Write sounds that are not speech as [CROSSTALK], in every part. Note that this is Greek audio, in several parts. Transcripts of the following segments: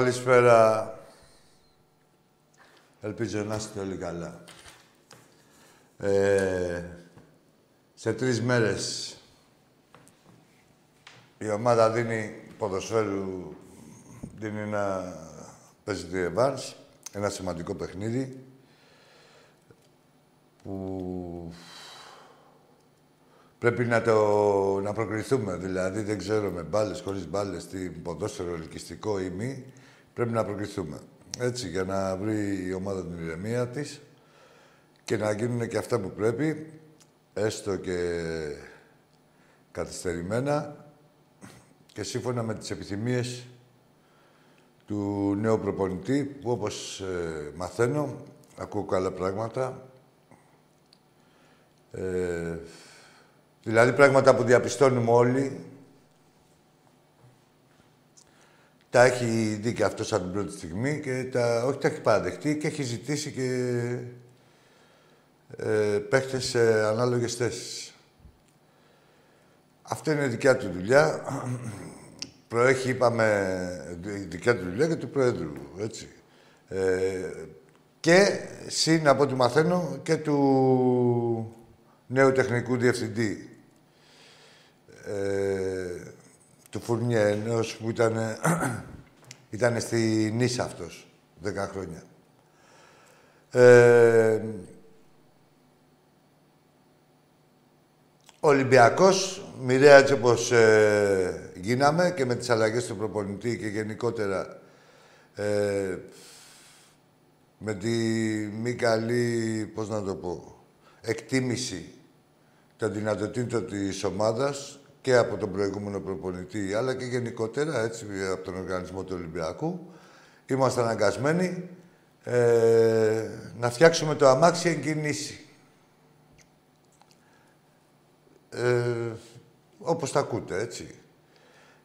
Καλησπέρα. Ελπίζω να είστε όλοι καλά. Ε, σε τρεις μέρες η ομάδα δίνει ποδοσφαίρου, δίνει ένα παίζει τη ένα σημαντικό παιχνίδι που πρέπει να, το, να προκριθούμε. Δηλαδή, δεν ξέρω με μπάλες, χωρίς μπάλες, τι ποδόσφαιρο, ελκυστικό ή μη, πρέπει να προκριθούμε. Έτσι, για να βρει η ομάδα την ηρεμία της και να γίνουν και αυτά που πρέπει, έστω και καθυστερημένα και σύμφωνα με τις επιθυμίες του νέου προπονητή, που όπως ε, μαθαίνω, ακούω καλά πράγματα, ε, δηλαδή πράγματα που διαπιστώνουμε όλοι, τα έχει δει και αυτός από την πρώτη στιγμή και τα, όχι τα έχει παραδεχτεί και έχει ζητήσει και ε, παίχτες σε ανάλογες θέσεις. Αυτό είναι δικιά του δουλειά. Προέχει, είπαμε, δικιά του δουλειά και του Πρόεδρου, έτσι. Ε, και, συν από ό,τι μαθαίνω, και του νέου τεχνικού διευθυντή. Ε, του Φουρνιέ, ενός που ήταν, [CLEARS THROAT] ήταν στη Νίσα αυτός, 10 χρόνια. Ε, ο Ολυμπιακός, μοιραία έτσι όπως ε, γίναμε και με τις αλλαγές του προπονητή και γενικότερα ε, με τη μη καλή, πώς να το πω, εκτίμηση των δυνατοτήτων της ομάδας και από τον προηγούμενο προπονητή, αλλά και γενικότερα, έτσι, από τον οργανισμό του Ολυμπιακού, είμαστε αναγκασμένοι ε, να φτιάξουμε το αμάξι εν κινήσει. Ε, όπως τα ακούτε, έτσι.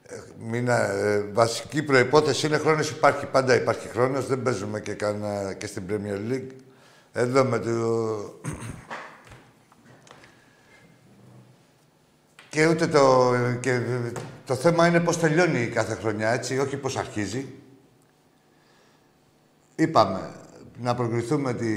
Ε, μην, ε, βασική προϋπόθεση είναι χρόνος υπάρχει. Πάντα υπάρχει χρόνος. Δεν παίζουμε και, κανένα, και στην Premier League. Εδώ με το... Και ούτε το, και το θέμα είναι πώς τελειώνει κάθε χρονιά, έτσι, όχι πώς αρχίζει. Είπαμε να προκριθούμε τη,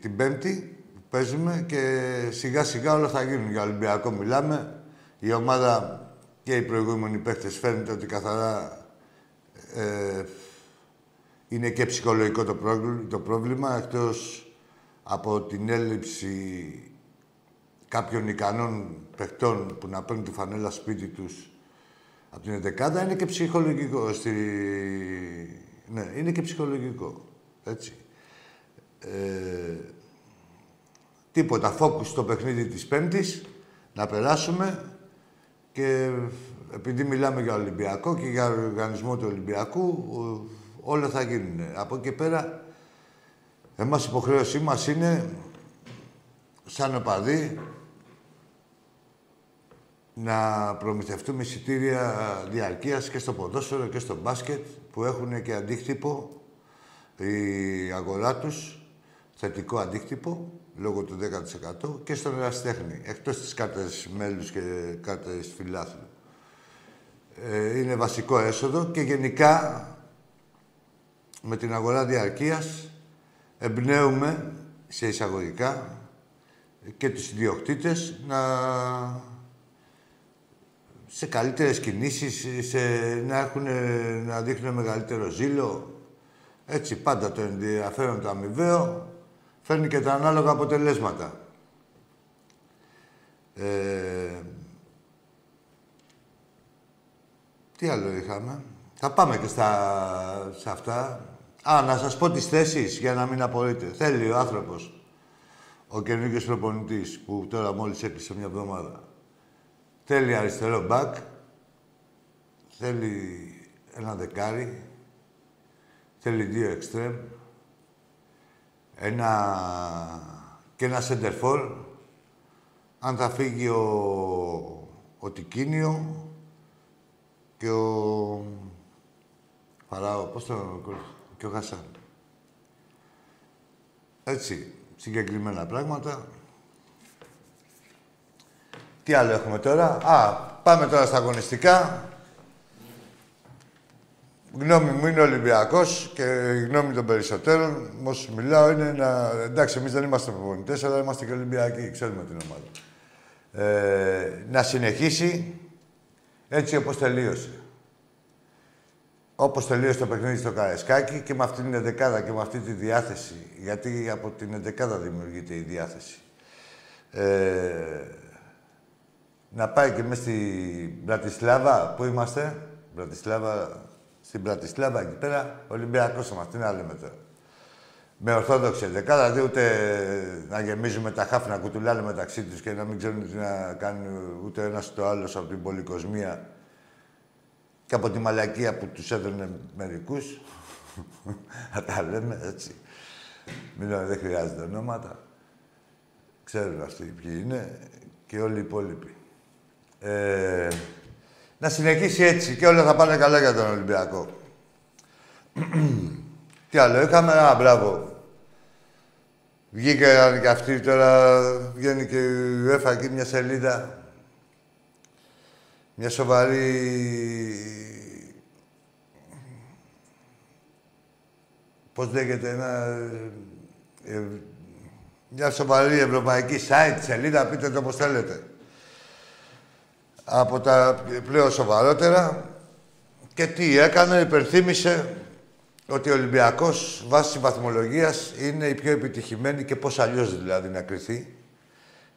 την Πέμπτη, παίζουμε και σιγά σιγά όλα θα γίνουν. Για Ολυμπιακό μιλάμε. Η ομάδα και οι προηγούμενοι παίχτες φαίνεται ότι καθαρά ε, είναι και ψυχολογικό το, πρόβλημα, το πρόβλημα, εκτός από την έλλειψη κάποιων ικανών παιχτών που να παίρνουν τη φανέλα σπίτι τους από την Εντεκάδα είναι και ψυχολογικό. Στη... Ναι, είναι και ψυχολογικό. Έτσι. Ε, τίποτα. Φόκους στο παιχνίδι της Πέμπτης. Να περάσουμε και επειδή μιλάμε για Ολυμπιακό και για οργανισμό του Ολυμπιακού, όλα θα γίνουν. Από εκεί πέρα, εμάς η υποχρέωσή μας είναι, σαν οπαδοί, να προμηθευτούμε εισιτήρια διαρκείας και στο ποδόσφαιρο και στο μπάσκετ που έχουν και αντίκτυπο η αγορά τους, θετικό αντίκτυπο, λόγω του 10% και στον εραστέχνη, εκτός της κάρτας μέλους και κάρτας φιλάθλου. Ε, είναι βασικό έσοδο και γενικά με την αγορά διαρκείας εμπνέουμε σε εισαγωγικά και τους ιδιοκτήτες να σε καλύτερες κινήσεις, σε, να, έχουν, να δείχνουν μεγαλύτερο ζήλο. Έτσι, πάντα το ενδιαφέρον το αμοιβαίο φέρνει και τα ανάλογα αποτελέσματα. Ε, τι άλλο είχαμε; Θα πάμε και στα, σε αυτά. Α, να σας πω τις θέσεις, για να μην απορείτε. Θέλει ο άνθρωπος, ο καινούργιος προπονητής, που τώρα μόλις έκλεισε μια εβδομάδα. Θέλει αριστερό μπακ, θέλει ένα δεκάρι, θέλει δύο εξτρέμ, ένα... και ένα σεντερφόρ. Αν θα φύγει ο, ο Τικίνιο και ο... Παράω, πώς το... και ο Χασάν. Έτσι, συγκεκριμένα πράγματα. Τι άλλο έχουμε τώρα; Α, πάμε τώρα στα αγωνιστικά. γνώμη μου είναι Ολυμπιακός και η γνώμη των περισσότερων, με όσους μιλάω, είναι να. Εντάξει, εμείς δεν είμαστε προπονητές, αλλά είμαστε και Ολυμπιακοί, ξέρουμε την ομάδα. Ε, να συνεχίσει έτσι όπως τελείωσε. Όπως τελείωσε το παιχνίδι στο Καρεσκάκι και με αυτή την εντεκάδα και με αυτή τη διάθεση. Γιατί από την εντεκάδα δημιουργείται η διάθεση. Ε, να πάει και μέσα στην Πρατισλάβα, πού είμαστε, Πρατισλάβα, στην Πρατισλάβα εκεί πέρα, Ολυμπιακός είμαστε, τι να λέμε τώρα. Με ορθόδοξη δεκάδα, δηλαδή ούτε να γεμίζουμε τα χάφη, να κουτουλάνε μεταξύ τους και να μην ξέρουν τι να κάνουν ούτε ένας το άλλος από την πολυκοσμία και από τη μαλακία που τους έδωνε μερικούς. [LAUGHS] να τα λέμε έτσι. Μιλάω, δεν χρειάζεται ονόματα. Ξέρουν αυτοί ποιοι είναι και όλοι οι υπόλοιποι. Ε, να συνεχίσει έτσι και όλα θα πάνε καλά για τον Ολυμπιακό. [CLEARS THROAT] Τι άλλο, είχαμε, α, μπράβο. Βγήκε και αυτή τώρα, βγαίνει και η UEFA εκεί μια σελίδα. Μια σοβαρή... Πώς λέγεται, ένα... Ε, μια σοβαρή ευρωπαϊκή site, σελίδα, πείτε το όπως θέλετε από τα πλέον σοβαρότερα και τι έκανε, υπερθύμησε ότι ο Ολυμπιακός βάσει βαθμολογίας είναι η πιο επιτυχημένη και πώς αλλιώς δηλαδή να κριθεί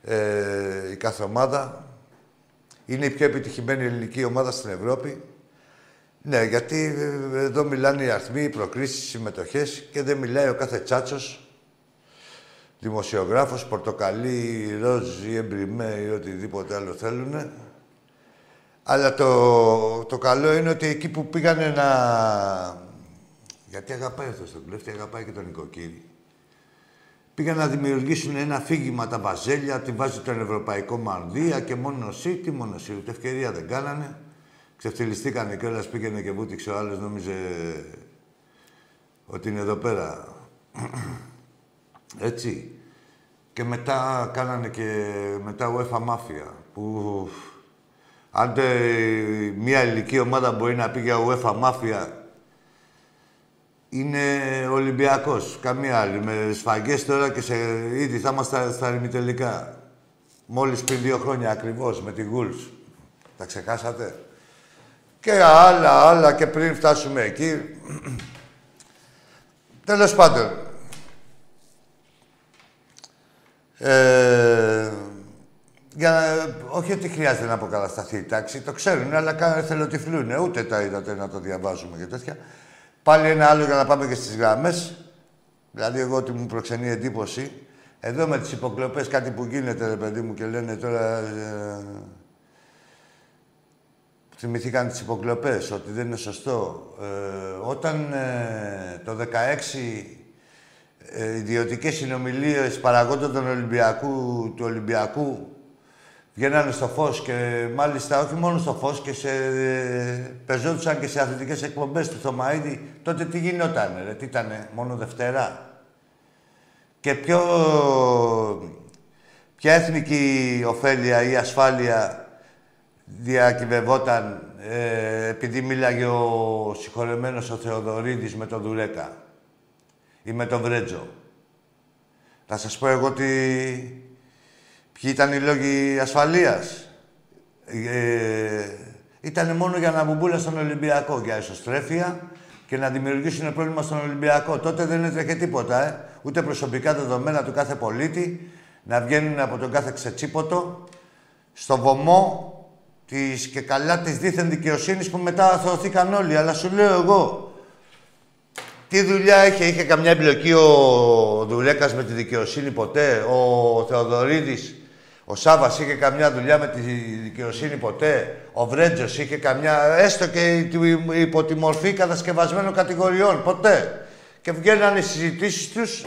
ε, η κάθε ομάδα. Είναι η πιο επιτυχημένη ελληνική ομάδα στην Ευρώπη. Ναι, γιατί ε, εδώ μιλάνε οι αριθμοί, οι προκρίσεις, οι συμμετοχές και δεν μιλάει ο κάθε τσάτσος, δημοσιογράφος, πορτοκαλί, ροζ ή εμπριμέ ή οτιδήποτε άλλο θέλουν. Αλλά το, το καλό είναι ότι εκεί που πήγανε να... Γιατί αγαπάει αυτό τον κλέφτη, αγαπάει και τον νοικοκύρη. Πήγαν να δημιουργήσουν ένα φύγημα τα βαζέλια, τη βάζει τον Ευρωπαϊκό Μανδύα και μόνο εσύ, τι μόνο εσύ, ούτε ευκαιρία δεν κάνανε. Ξεφτυλιστήκανε κιόλας, πήγαινε και βούτυξε ο άλλος, νόμιζε ότι είναι εδώ πέρα. [CLEARS THROAT] Έτσι. Και μετά κάνανε και μετά UEFA Mafia, που αν μια ελληνική ομάδα μπορεί να πει για UEFA μάφια, είναι Ολυμπιακός. Καμία άλλη. Με σφαγές τώρα και σε... ήδη θα είμαστε στα ημιτελικά. Μόλις πριν δύο χρόνια ακριβώς, με τη Γουλς. Τα ξεχάσατε; Και άλλα, άλλα και πριν φτάσουμε εκεί. [CLEARS THROAT] Τέλος πάντων. Ε, για να, όχι ότι χρειάζεται να αποκατασταθεί η τάξη, το ξέρουν, αλλά κάνουν θελοτυφλούν. Ούτε τα είδατε να το διαβάζουμε και τέτοια. Πάλι ένα άλλο για να πάμε και στις γραμμές. Δηλαδή, εγώ ότι μου προξενεί εντύπωση. Εδώ με τις υποκλοπές κάτι που γίνεται, ρε παιδί μου, και λένε τώρα... Ε, θυμηθήκαν τις υποκλοπές, ότι δεν είναι σωστό. Ε, όταν ε, το 16 ε, ιδιωτικές συνομιλίες παραγόντων του Ολυμπιακού, του Ολυμπιακού βγαίνανε στο φως και μάλιστα όχι μόνο στο φως και σε, πεζόντουσαν και σε αθλητικές εκπομπές του Θωμαίδη. Τότε τι γινόταν, ρε, τι ήτανε, μόνο Δευτέρα; Και ποιο, ποια εθνική ωφέλεια ή ασφάλεια διακυβευόταν ε, επειδή μίλαγε ο συγχωρεμένος ο Θεοδωρίδης με τον Δουρέκα ή με τον Βρέτζο; Θα σας πω εγώ τι, Ποιοι ήταν οι λόγοι ασφαλείας; Ε, ήταν μόνο για να μπουμπούλα στον Ολυμπιακό, για ισοστρέφεια και να δημιουργήσουν πρόβλημα στον Ολυμπιακό. Τότε δεν έτρεχε τίποτα, ε. Ούτε προσωπικά δεδομένα του κάθε πολίτη να βγαίνουν από τον κάθε ξετσίποτο στο βωμό της και καλά της δίθεν δικαιοσύνης που μετά αθωωθήκαν όλοι. Αλλά σου λέω εγώ, τι δουλειά είχε, είχε καμιά εμπλοκή ο Δουλέκας με τη δικαιοσύνη ποτέ, ο Θεοδωρίδης; Ο Σάβα είχε καμιά δουλειά με τη δικαιοσύνη ποτέ; Ο Βρέτζο είχε καμιά, έστω και υπό τη μορφή κατασκευασμένων κατηγοριών. Ποτέ. Και βγαίνανε οι συζητήσεις τους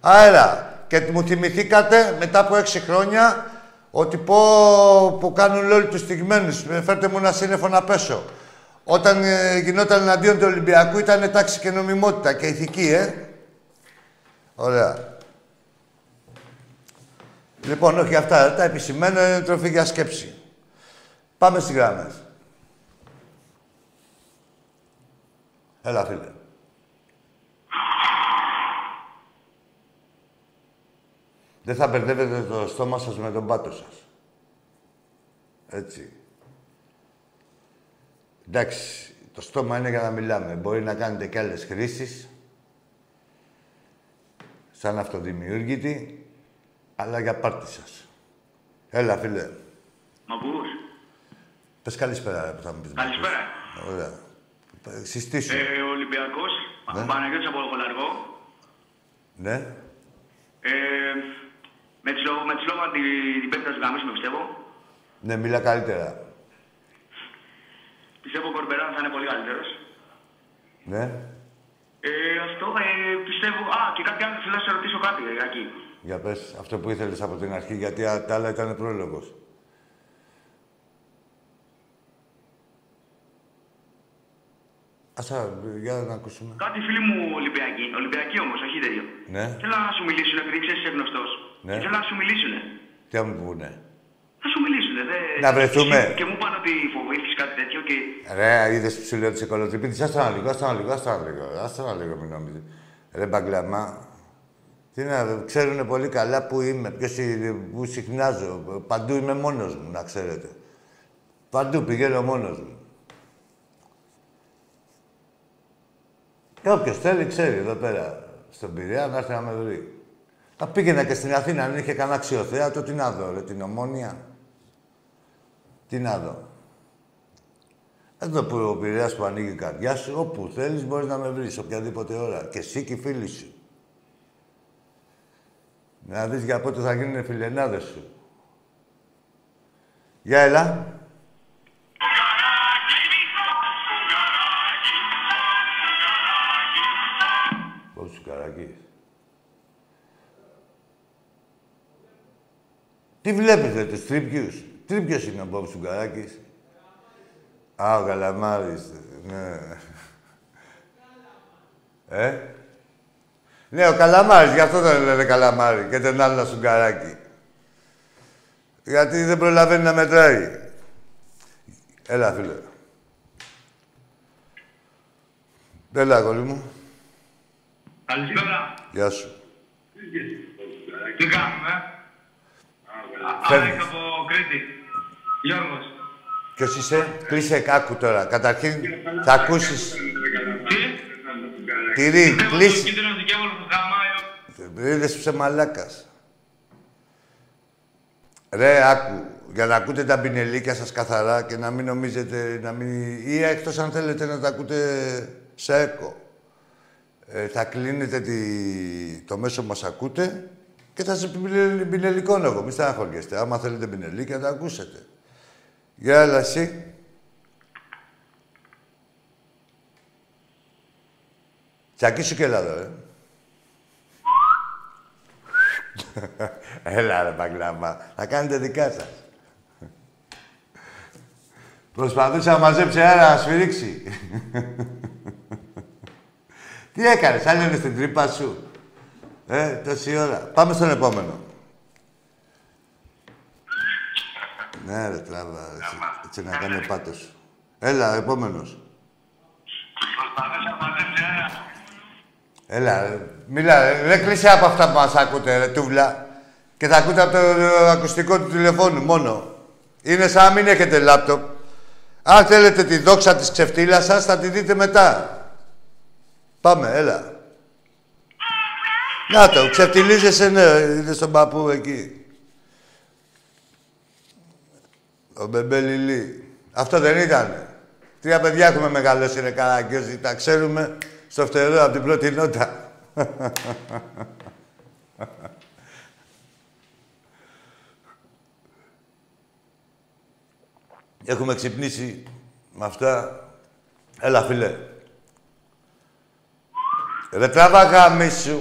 αέρα. Και μου θυμηθήκατε μετά από έξι χρόνια ότι πω που κάνουν όλοι τους στιγμένους. Φέρτε μου ένα σύννεφο να πέσω. Όταν ε, γινόταν εναντίον του Ολυμπιακού ήταν τάξη και νομιμότητα και ηθική, ε. Ωραία. Λοιπόν, όχι αυτά τα επισημαίνω, είναι τροφή για σκέψη. Πάμε στις γράμμες. Έλα, φίλε. Δεν θα μπερδεύετε το στόμα σας με τον πάτο σας. Έτσι. Εντάξει, το στόμα είναι για να μιλάμε. Μπορεί να κάνετε και άλλες χρήσεις, σαν αυτοδημιούργητη, αλλά για πάρτι σας. Έλα, φίλε. Μ' ακούς; Πες καλησπέρα, ρε, που θα μου πεις. Καλησπέρα. Ωραία. Συστήσου. Ε, Ολυμπιακός, Ναι. Παναγιώτης από Κολαργό. Ναι. Ε, με τη λόγω, με τη λόγω την, την πέμπτη θα γαμίσουμε, πιστεύω. Ναι, μίλα καλύτερα. Πιστεύω ο Κορμπεράν θα είναι πολύ καλύτερος. Ναι. Ε, αυτό, ε, πιστεύω... Α, και κάτι άλλο θέλω να σε ρωτήσω κάτι, ε, Ακή. Για πες αυτό που ήθελες από την αρχή, γιατί α, τα άλλα ήταν πρόλογος. Άσα, για να ακούσουμε. Κάτι φίλοι μου Ολυμπιακοί, Ολυμπιακοί όμως, όχι τέτοιο. Ναι. Θέλω να σου μιλήσουν, επειδή ξέρεις είσαι γνωστός. Ναι. Θέλω να σου μιλήσουν. Τι θα μου πούνε. Θα σου μιλήσουν, δε. Να βρεθούμε. Και μου είπαν ότι φοβήθηκες κάτι τέτοιο και... Ρε, είδες που σου λέω της εκολοτρυπίτης. Άστα να λίγο, άστα να λίγο, άστα να λίγο. Άστα να λίγο, μην νομίζεις. Ρε, μπαγκλαμά. Τι να, ξέρουνε πολύ καλά που είμαι, ποιος, είναι, που συχνάζω. Παντού είμαι μόνος μου, να ξέρετε. Παντού πηγαίνω μόνος μου. Και όποιος θέλει, ξέρει εδώ πέρα, στον Πειραιά, να έρθει να με βρει. Θα πήγαινα και στην Αθήνα, αν είχε κανένα αξιοθέατο, τι να δω, ρε, την Ομόνια. Τι να δω. Εδώ που ο Πειραιάς που ανοίγει η καρδιά σου, όπου θέλεις μπορείς να με βρεις, οποιαδήποτε ώρα. Και εσύ και οι φίλοι σου. Να δεις για πότε θα γίνουν φιλενάδες σου. Για έλα. Πώς σου καρακείς. Τι βλέπετε, τους τρίπιους. Τρίπιος είναι ο Μπόμπ Σουγκαράκης. Α, ο Καλαμάρης. Ναι. Ε; Ναι, ο Καλαμάρης, γι' αυτό δεν λένε Καλαμάρη και τον άλλο Σουγκαράκη. Γιατί δεν προλαβαίνει να μετράει. Έλα, φίλε. Έλα, αγόρι μου. Καλησπέρα. Γεια σου. Τι κάνουμε, Φεύγεις. Άλεξ από Κρήτη. Γιώργος. Ποιος είσαι, κλείσε κάκου τώρα. Καταρχήν θα ακούσεις. Τι; Τυρί, Πιστεύω ότι ο κλείσε. κίτρινος δικαίωμα που χαμάει ο- Είδες που είσαι μαλάκας. Ρε, άκου. Για να ακούτε τα πινελίκια σας καθαρά και να μην νομίζετε, να μην... ή εκτός αν θέλετε να τα ακούτε σε έκο. Ε, θα κλείνετε τη... το μέσο μας ακούτε και θα σας πινε- πινελικώνω εγώ. Μη στεναχωριέστε. Άμα θέλετε πινελίκια, τα ακούσετε. Για έλα Τσακίσου και έλα εδώ, ρε. Έλα ρε Παγκλάμα, θα κάνετε δικά σας. Προσπαθούσα να μαζέψει αέρα να σφυρίξει. Τι έκανες, άλλοι στην τρύπα σου. Ε, τόση ώρα. Πάμε στον επόμενο. Ναι ρε τράβα, έτσι, έτσι να κάνει ο πάτος σου. Έλα, επόμενος. Προσπαθούσα να μαζέψει αέρα. Έλα, ρε. Μίλα, ρε. Δεν κλείσε από αυτά που μας ακούτε, ρε, τούβλα. Και θα ακούτε από το ε, ακουστικό του τηλεφώνου μόνο. Είναι σαν να μην έχετε λάπτοπ. Αν θέλετε τη δόξα της ξεφτύλας σας, θα τη δείτε μετά. Πάμε, έλα. Να το, ξεφτυλίζεσαι, ναι, είναι στον παππού εκεί. Ο Μπεμπελιλί. Αυτό δεν ήτανε. Τρία παιδιά έχουμε μεγαλώσει, ρε Καραγκιόζη. Τα ξέρουμε στο φτερό από την πρώτη νότα. Έχουμε ξυπνήσει με αυτά. Έλα, φίλε. Ρε τραβά γαμίσου.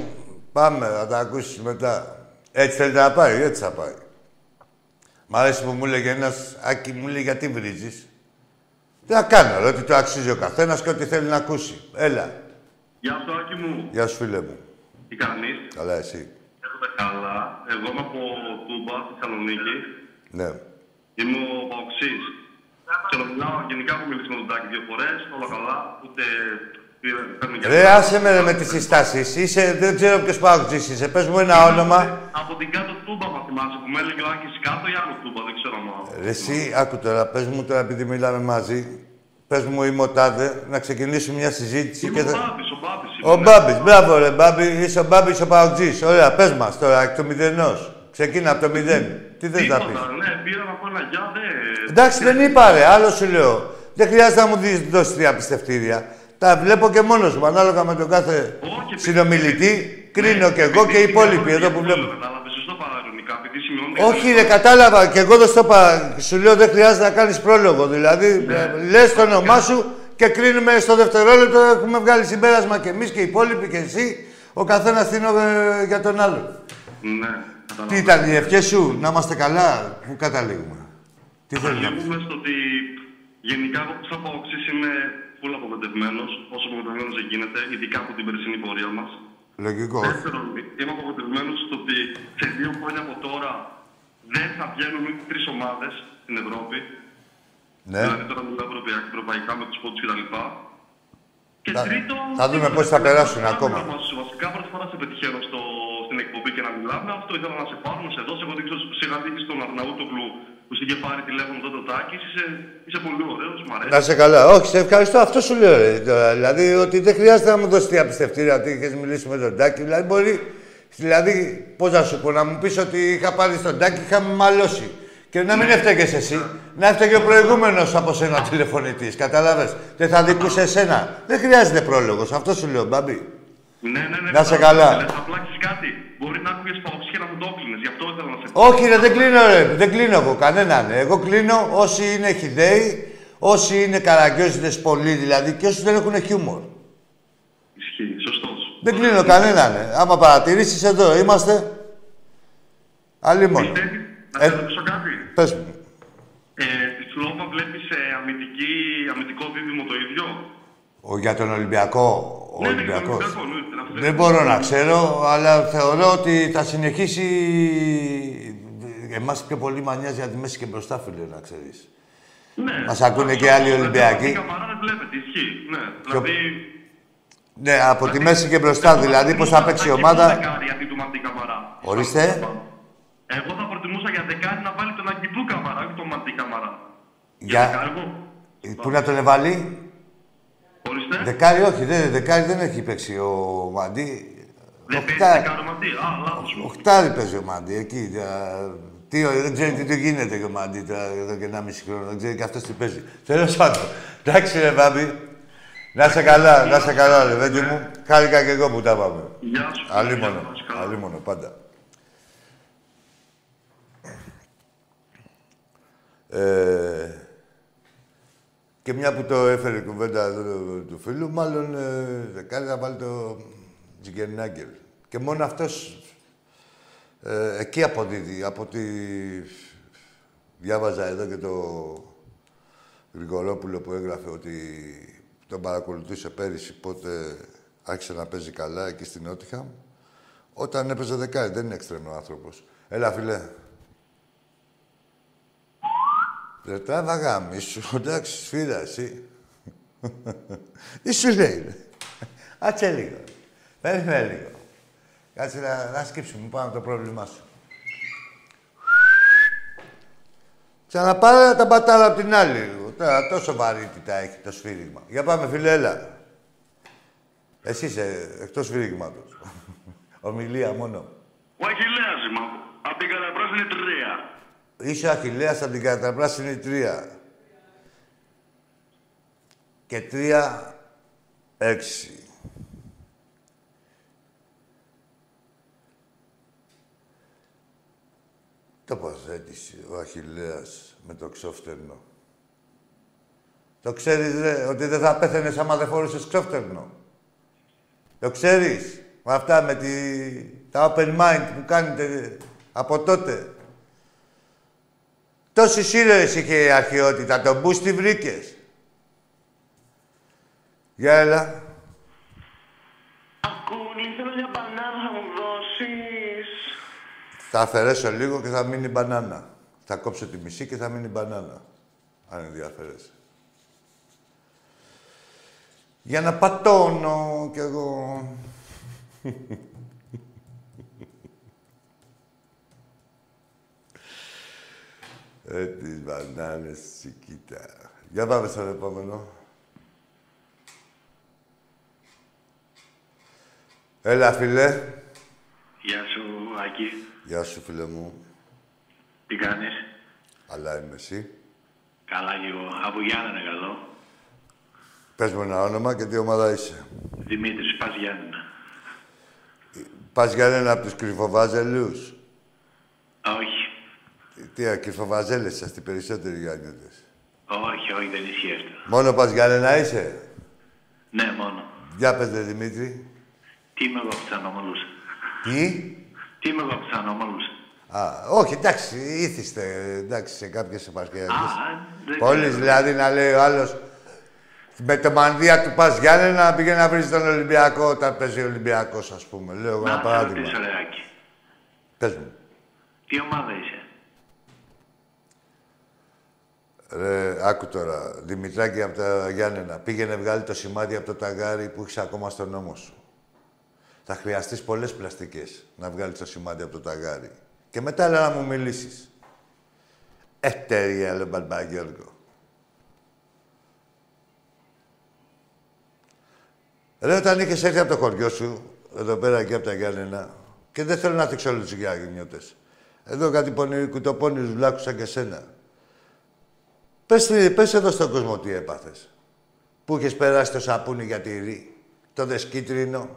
Πάμε, θα τα ακούσεις μετά. Έτσι θέλετε να πάει, έτσι θα πάει. Μ' αρέσει που μου έλεγε ένας, Άκη, μου λέει γιατί βρίζεις; Τι να κάνω, ρε, ότι το αξίζει ο καθένας και ό,τι θέλει να ακούσει. Έλα. Γεια σου, Άκη μου. Γεια σου, φίλε μου. Τι κάνεις; Καλά, εσύ. Έχουμε καλά. Εγώ είμαι από Τούμπα, Θεσσαλονίκη. Ναι. Είμαι ο Παοξής. Και μιλάω γενικά που μιλήσει με τον Τάκη δύο φορές, όλα καλά. Ούτε Ρε, άσε με ρε, με τις συστάσεις. Είσαι, δεν ξέρω ποιος παγκοτζής είσαι. Πες μου ένα όνομα. Από την κάτω τούμπα, μα θυμάσαι, που με έλεγε ο Άκης κάτω ή άλλο τούμπα, δεν ξέρω μα. Ρε, εσύ, άκου τώρα, πες μου τώρα επειδή μιλάμε μαζί. Πες μου είμαι ο Τάδε, να ξεκινήσουμε μια συζήτηση Είμαι και ο θα... Μπάμπης, ο Μπάμπης. Ο είμαι. Μπάμπης, μπράβο ρε Μπάμπη, είσαι ο Μπάμπης ο Παουτζής. Ωραία, πες μας τώρα, εκ του μηδενός. Ξεκίνα από το μηδέν. Τι θες να πεις; Τίποτα, ναι, πήρα να πω ένα γεια, δεν... Εντάξει, δεν είπα ρε, άλλο σου λέω. Δεν χρειάζεται να μου δεις- δώσεις τρία πιστευτήρια. Τα βλέπω και μόνος μου, ανάλογα με τον κάθε Όχι, επειδή- συνομιλητή. Κρίνω Ναι, και εγώ και οι επειδή υπόλοιποι σημειώνω εδώ που και βλέπω. αυτό, Κατάλαβες, σωστό παραγωνικά, επειδή σημειώνεται... Όχι, ρε, κατάλαβα. Και εγώ δεν στο είπα. Σου λέω δεν χρειάζεται να κάνεις πρόλογο. Δηλαδή, Ναι. λες το όνομά σου και κρίνουμε στο δευτερόλεπτο. Έχουμε βγάλει συμπέρασμα και εμείς και οι υπόλοιποι και εσύ. Ο καθένας τι είναι ε, για τον άλλο. Ναι, Τι καταλαβαίνω. ήταν οι ευχές σου, να είμαστε καλά, πού καταλήγουμε; Τι θέλεις να πεις; Καταλήγουμε στο ότι γενικά εγώ σαν παοξής είμαι πολύ απογοητευμένος, όσο απογοητευμένος δεν γίνεται, ειδικά από την περσινή πορεία μας. Λογικό. Δεύτερον, είμαι απογοητευμένος στο ότι σε δύο χρόνια από τώρα δεν θα βγαίνουν ούτε τρεις ομάδες στην Ευρώπη. Ναι. Δηλαδή τώρα μιλάω ευρωπαϊκά, ευρωπαϊκά με τους πόντους κτλ. Και Θα- τρίτο, θα δούμε τίποτα, πώς θα δεν περάσουν μιλάμε ακόμα. μας. Βασικά πρώτη φορά σε πετυχαίνω στο, στην εκπομπή και να μιλάμε. Αυτό ήθελα να σε πάρω, να σε δώσω. Εγώ δεν ξέρω σιγά δίκη στον Αρναούτογλου που σου είχε πάρει τηλέφωνο τότε ο Τάκης. Είσαι, είσαι πολύ ωραίος, μου αρέσει. Να σε καλά. Όχι, σε ευχαριστώ. Αυτό σου λέω. Ρε, τώρα. Δηλαδή ότι δεν χρειάζεται να μου δώσει τρία πιστευτήρια ότι είχες μιλήσει με τον Τάκη. Δηλαδή μπορεί. Δηλαδή, πώς να σου πω, να μου πεις ότι είχα πάρει στον Τάκη, είχαμε μαλώσει. Και να μην έφταιγες εσύ. Να έφταιγε ο προηγούμενος από σένα τηλεφωνητής. Κατάλαβες. Δεν θα δικούσε εσένα. Δεν χρειάζεται πρόλογος. Αυτό σου λέω, μπαμπί. Ναι, ναι, ναι. Να σε ναι, καλά. ναι, Θα πλάξεις κάτι. Μπορεί να άκουγες παοξή και να μου το έκλεινες. Γι' αυτό ήθελα να σε πω. Όχι, ρε, δεν κλείνω, ρε. Δεν κλείνω εγώ κανέναν. Εγώ κλείνω όσοι είναι χιδαίοι, όσοι είναι καραγκιόζιδες πολύ δηλαδή και όσοι δεν έχουν χιούμορ. Ισχύει, σωστός. Δεν κλείνω κανέναν. ε. Άμα παρατηρήσεις εδώ είμαστε. Αλλήμον. Πιστεύεις, να Ε, σε ρωτήσω κάτι. Πες μου. Ε, στη Σλόβα βλέπεις ε, αμυντική, αμυντικό δίδυμο το ίδιο; Ο, για τον Ολυμπιακό. Ο Ναι, ναι, για τον Ολυμπιακός. Ολυμπιακό, ναι, αυτό Δεν μπορώ να ξέρω, αλλά θεωρώ ότι θα συνεχίσει... Εμάς πιο πολύ μ' νοιάζει από τη μέση και μπροστά, φίλε, να ξέρεις. Ναι. Μας ακούνε και άλλοι Αυτό, Ολυμπιακοί. δηλαδή, Καμαρά δεν βλέπετε, ισχύει. Ναι, δηλαδή... Ναι, από τη μέση και μπροστά, δηλαδή πώς θα παίξει η ομάδα. Δεκάρι αντί του Μαντί Καμαρά. Ορίστε. Εγώ θα προτιμούσα για δεκάρι να βάλει τον Αγκιπού Καμαρά, όχι τον Μαντί Καμαρά. Για- δεκάρι, εγώ. Πού να τον βάλει. Ορίστε. Δεκάρι, όχι, δεν, δεκάρι δεν έχει παίξει ο Μαντί. Δεν παίζει Οχτάρι, δεκάρι ο Μαντί. Α, λάθος μου. οχτάρι παίζει ο Μαντί, εκεί. α, Τι, δεν ξέρει τι του γίνεται και ο Μαντί τώρα, εδώ και ένα μισή χρόνο. Δεν ξέρει και αυτός τι παίζει. Τέλος πάντων. Εντάξει ρε Μπάμπη. Να σε καλά, να σε καλά ρε Βέντι μου. Χάρηκα και εγώ που τα πάμε. Γεια σου. Αλίμονο, Γεια σου, καλά. αλίμονο, πάντα. Ε, και μια που το έφερε η κουβέντα εδώ του, του φίλου, μάλλον ε, δεν κάνει να βάλει το Τζιγκερνάγκελ. Και μόνο αυτός ε, εκεί αποδίδει, από ό,τι διάβαζα εδώ και το Γρηγορόπουλο που έγραφε ότι τον παρακολουθούσε πέρυσι πότε άρχισε να παίζει καλά εκεί στην Νότιχαμ. Όταν έπαιζε δεκάρι, δεν είναι έξτρεμο άνθρωπος. Έλα, φιλέ. Δεν τράβαγα μίσου, εντάξει, σφύρα, εσύ. Τι σου λέει, ρε. Άτσε λίγο. Περίμενε λίγο. Κάτσε να, να σκύψουμε πάνω το πρόβλημά σου. Ξαναπάρε τα μπατάλα απ' την άλλη. Τώρα τόσο βαρύτητα έχει το σφύριγμα. Για πάμε, φίλε, έλα. Εσύ είσαι εκτός σφύριγματος. [LAUGHS] Ομιλία μόνο. Ο Αχιλέας είμαι. Απ' την καταπράσινη τρία. Είσαι Αχιλέας από την καταπράσινη τρία. Και τρία, έξι. Τοποθέτηση ο Αχιλέας με το ξόφτερνο. Το ξέρεις, ρε, ότι δεν θα πέθαινες άμα δεν φόρεσες ξόφτερνο. Το ξέρεις. Με αυτά, με τη... τα open mind που κάνετε από τότε. Τόσοι ήρωες είχε η αρχαιότητα. Τον Μπούστη βρήκες. Για έλα. Ακούνη, θέλω μια μπανάνα, θα μου δώσεις. Θα αφαιρέσω λίγο και θα μείνει μπανάνα. Θα κόψω τη μισή και θα μείνει μπανάνα. Αν ενδιαφέρεσαι. Για να πατώνω κι εγώ. Ε, τις μπανάνες, τσικίτα. Για πάμε στον επόμενο. Έλα, φίλε. Γεια σου, Άκη. Γεια σου, φίλε μου. Τι κάνεις; Αλλά είμαι εσύ. Καλά κι εγώ. Από Γιάννενα καλό. Πες μου ένα όνομα και τι ομάδα είσαι. Δημήτρης, πας Γιάννενα. Πας για έναν από τους κρυφοβάζελους. Όχι. Τι, κρυφοβαζέλες είσαστε οι περισσότεροι Γιάννητες. Όχι, όχι, δεν ισχύει αυτό. Μόνο πας για ένα είσαι; Ναι, μόνο. Για πες, δε, Δημήτρη. Τι είμαι εγώ από τους ανώμαλους. Τι; Τι είμαι εγώ από τους ανώμαλους. Α, όχι, εντάξει, ήθιστε, εντάξει, σε κάποιες επαρχιακές. Α, δεν Πόλεις, ξέρω. δηλαδή, να λέει ο άλλος με το μανδύα του πας Γιάννενα να πήγαινε να βρεις τον Ολυμπιακό όταν παίζει ο Ολυμπιακός, ας πούμε. Λέω εγώ ένα Να σε παράδειγμα. ρωτήσω, ρε Άκη. Πες μου. Τι ομάδα είσαι; Ρε, άκου τώρα. Δημητράκη από τα Γιάννενα. Πήγαινε βγάλει το σημάδι από το ταγάρι που έχεις ακόμα στον νόμο σου. Θα χρειαστείς πολλές πλαστικές να βγάλει το σημάδι από το ταγάρι. Και μετά έλα να μου μιλήσεις. Εταιρεία, λε Ρε, όταν είχες έρθει από το χωριό σου, εδώ πέρα και από τα Γιάννενα, και δεν θέλω να δείξω όλους τους Γιάννητε. Εδώ κάτι πονηροί, κουτοπώνηρους βλάκους σαν και σένα. Πες, τι- πες εδώ στον κόσμο τι έπαθες. Πού είχες περάσει το σαπούνι για τυρί, το δεσκίτρινο.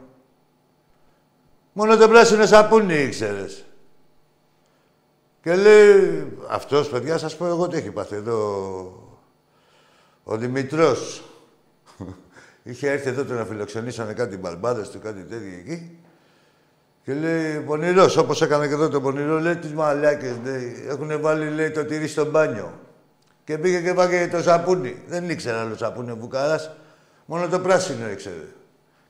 Μόνο το πράσινο σαπούνι ήξερες. Και λέει, αυτός, παιδιά, σας πω εγώ τι έχει πάθει εδώ. Ο Δημητρός. Είχε έρθει εδώ του να φιλοξενήσανε κάτι μπαλμπάδες του, κάτι τέτοιο εκεί. Και λέει, πονηρός, όπως έκανε και εδώ το πονηρό, λέει, τις μαλάκες, λέει, έχουν βάλει, λέει, το τυρί στο μπάνιο. Και πήγε και πάγε το σαπούνι. Δεν ήξερε άλλο σαπούνι ο Βουκάρας, μόνο το πράσινο ήξερε.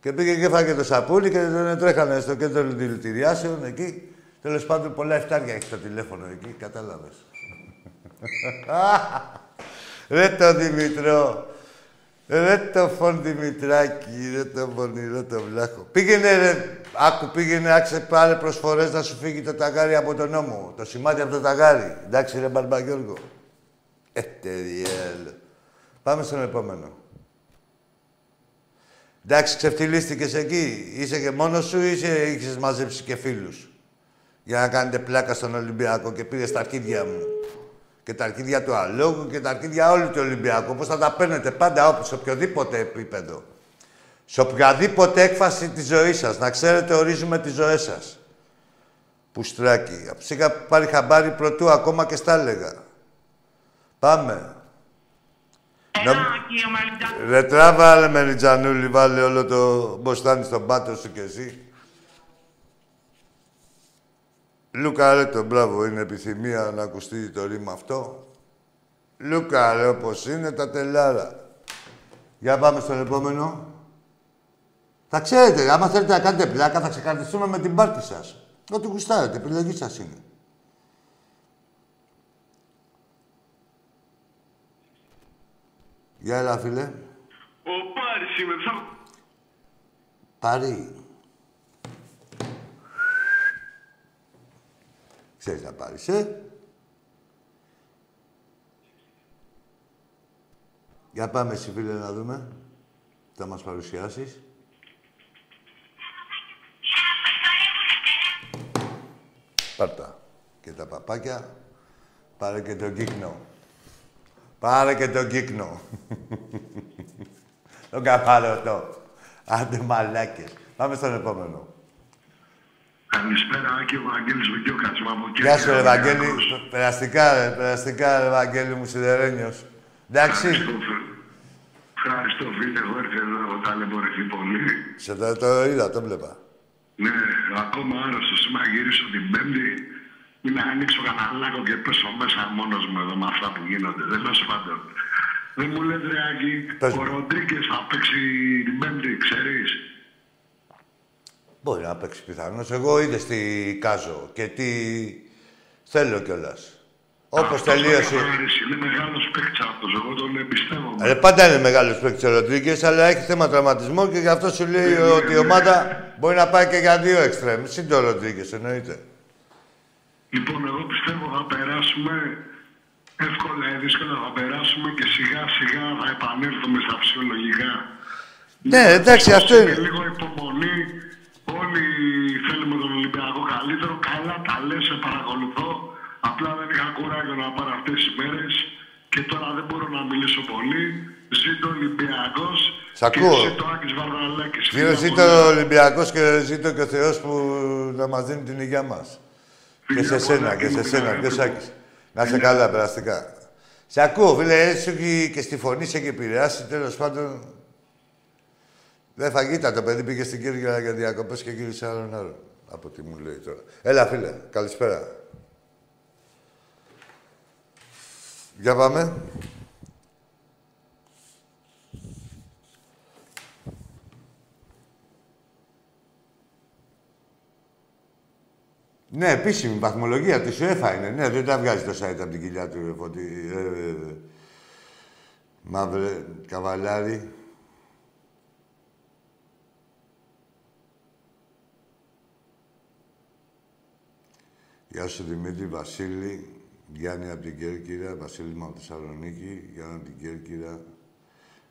Και πήγε και φάγε το σαπούνι και τον τρέχανε στο κέντρο δηλητηριάσεων εκεί. Τέλος πάντων, πολλά εφτάρια έχει το τηλέφωνο εκεί, κατάλαβες. [LAUGHS] ρε το Δημητρό. Ρε το φων Δημητράκη, ρε το πονηρό το βλάχο. Πήγαινε ρε, άκου πήγαινε, άξε πάλι προσφορές να σου φύγει το ταγάρι από τον νόμο. Το σημάδι από το ταγάρι. Εντάξει ρε Μπαρμπαγιώργο. Ε, τεριέλ. Πάμε στον επόμενο. Εντάξει, ξεφτυλίστηκες εκεί. Είσαι και μόνος σου ή είσαι, είχες μαζέψει και φίλους; Για να κάνετε πλάκα στον Ολυμπιακό και πήρες τα αρχίδια μου. Και τα αρχίδια του Αλόγου και τα αρχίδια όλου του Ολυμπιακού. Πώς θα τα παίρνετε πάντα όπου, σε οποιοδήποτε επίπεδο. Σε οποιαδήποτε έκφαση της ζωής σας. Να ξέρετε, ορίζουμε τις ζωές σας. Πουστράκι. Από είχα πάρει χαμπάρι πρωτού, ακόμα και στα έλεγα. Πάμε. Έλα, Να- κύριε Μαλιτζάνη. Ρε τράβα, ρε Μεριτζανούλη, βάλε όλο το μποστάνι στον πάτο σου κι εσύ. Λούκα, ρε, το μπράβο, είναι επιθυμία να ακουστεί το ρήμα αυτό. Λούκα, ρε, όπως είναι τα τελάρα. Για πάμε στον επόμενο. Θα ξέρετε, άμα θέλετε να κάνετε πλάκα, θα ξεκαρδιστούμε με την πάρτη σας. Ό,τι γουστάρετε, επιλογή σας είναι. Γεια, έλα, φίλε. Ο Πάρης είμαι, θα... Πάρει. Ξέρεις να πάρεις, ε. Για πάμε εσύ, φίλε, να δούμε. Θα μας παρουσιάσεις. Πάρτα. Και τα παπάκια. Πάρε και τον κύκνο. Πάρε και τον κύκνο. [LAUGHS] τον καπαρωτό. Άντε μαλάκες. Πάμε στον επόμενο. Καλησπέρα, Άκη, ο Βαγγέλης Βικιώκας, από εκεί. Γεια σου, ρε Ευαγγέλη. Περαστικά, ρε. Περαστικά, ρε, Ευαγγέλη μου, σιδερένιος. Εντάξει. Ευχαριστώ, φίλε. Ευχαριστώ, φίλε. Έχω έρθει εδώ, έχω ταλαιπωρηθεί πολύ. Σε το, το είδα, το βλέπα. Ναι, ακόμα άρρωστος. Σήμερα γυρίσω την Πέμπτη. Μην ανοίξω κανένα λάκκο και πέσω μέσα μόνος μου εδώ με αυτά που γίνονται. Δεν λέω πάντων. Δεν μου λες, ρε Άκη, Πες ο μου. Ροντρίκες θα παίξει την Πέμπτη, ξέρεις. Μπορεί να παίξει πιθανώς. Εγώ είδε τι κάζω και τι θέλω κιόλας. Όπως Αυτός τελείωσε. θα καθαρίσει. Είναι μεγάλος παίκτης αυτός. Εγώ τον εμπιστεύομαι. Ε, πάντα είναι μεγάλος παίκτης ο Ροντρίγκες, αλλά έχει θέμα τραυματισμό και γι' αυτό σου λέει ότι η ομάδα μπορεί να πάει και για δύο εξτρέμ. Συν το Ροντρίγκες, εννοείται. Λοιπόν, εγώ πιστεύω θα περάσουμε εύκολα ή δύσκολα θα περάσουμε και σιγά σιγά θα επανέλθουμε στα φυσιολογικά. Ναι, εντάξει, αυτό Με είναι. λίγο υπομονή. Να πάρω αυτές τις μέρες. Και τώρα δεν μπορώ να μιλήσω πολύ. Ζήτω ο Ολυμπιακός. Σ' ακούω. Και ζήτω ο Άκης Βαρδαλάκης. Φίλε, Φιλιά ζήτω πολλά. ο Ολυμπιακός και ζήτω και ο Θεός που να μας δίνει την υγεία μας. Και σε Φιλιά σένα, πολλά και σε είναι σένα, καλά, και ο εύκολα. Σάκης. Να είσαι καλά, περαστικά. Σε ακούω, φίλε, έτσι σου έχει και στη φωνή σε έχει επηρεάσει, τέλος πάντων. Δεν φαγήτα, το παιδί πήγε στην Κύρια για διακοπές και γύρισε άλλον άλλο. Από τι μου λέει τώρα. Έλα, φίλε, καλησπέρα. Για πάμε. Ναι, επίσημη βαθμολογία της UEFA είναι. Ναι, δεν τα βγάζει το site από την κοιλιά του. ρε, Φωτή. Ε, ε, ε. Μαύρε, καβαλάρι. Γεια σου Δημήτρη, Βασίλη, Γιάννη από την Κέρκυρα, Βασίλη μου από τη Θεσσαλονίκη, Γιάννη από την Κέρκυρα.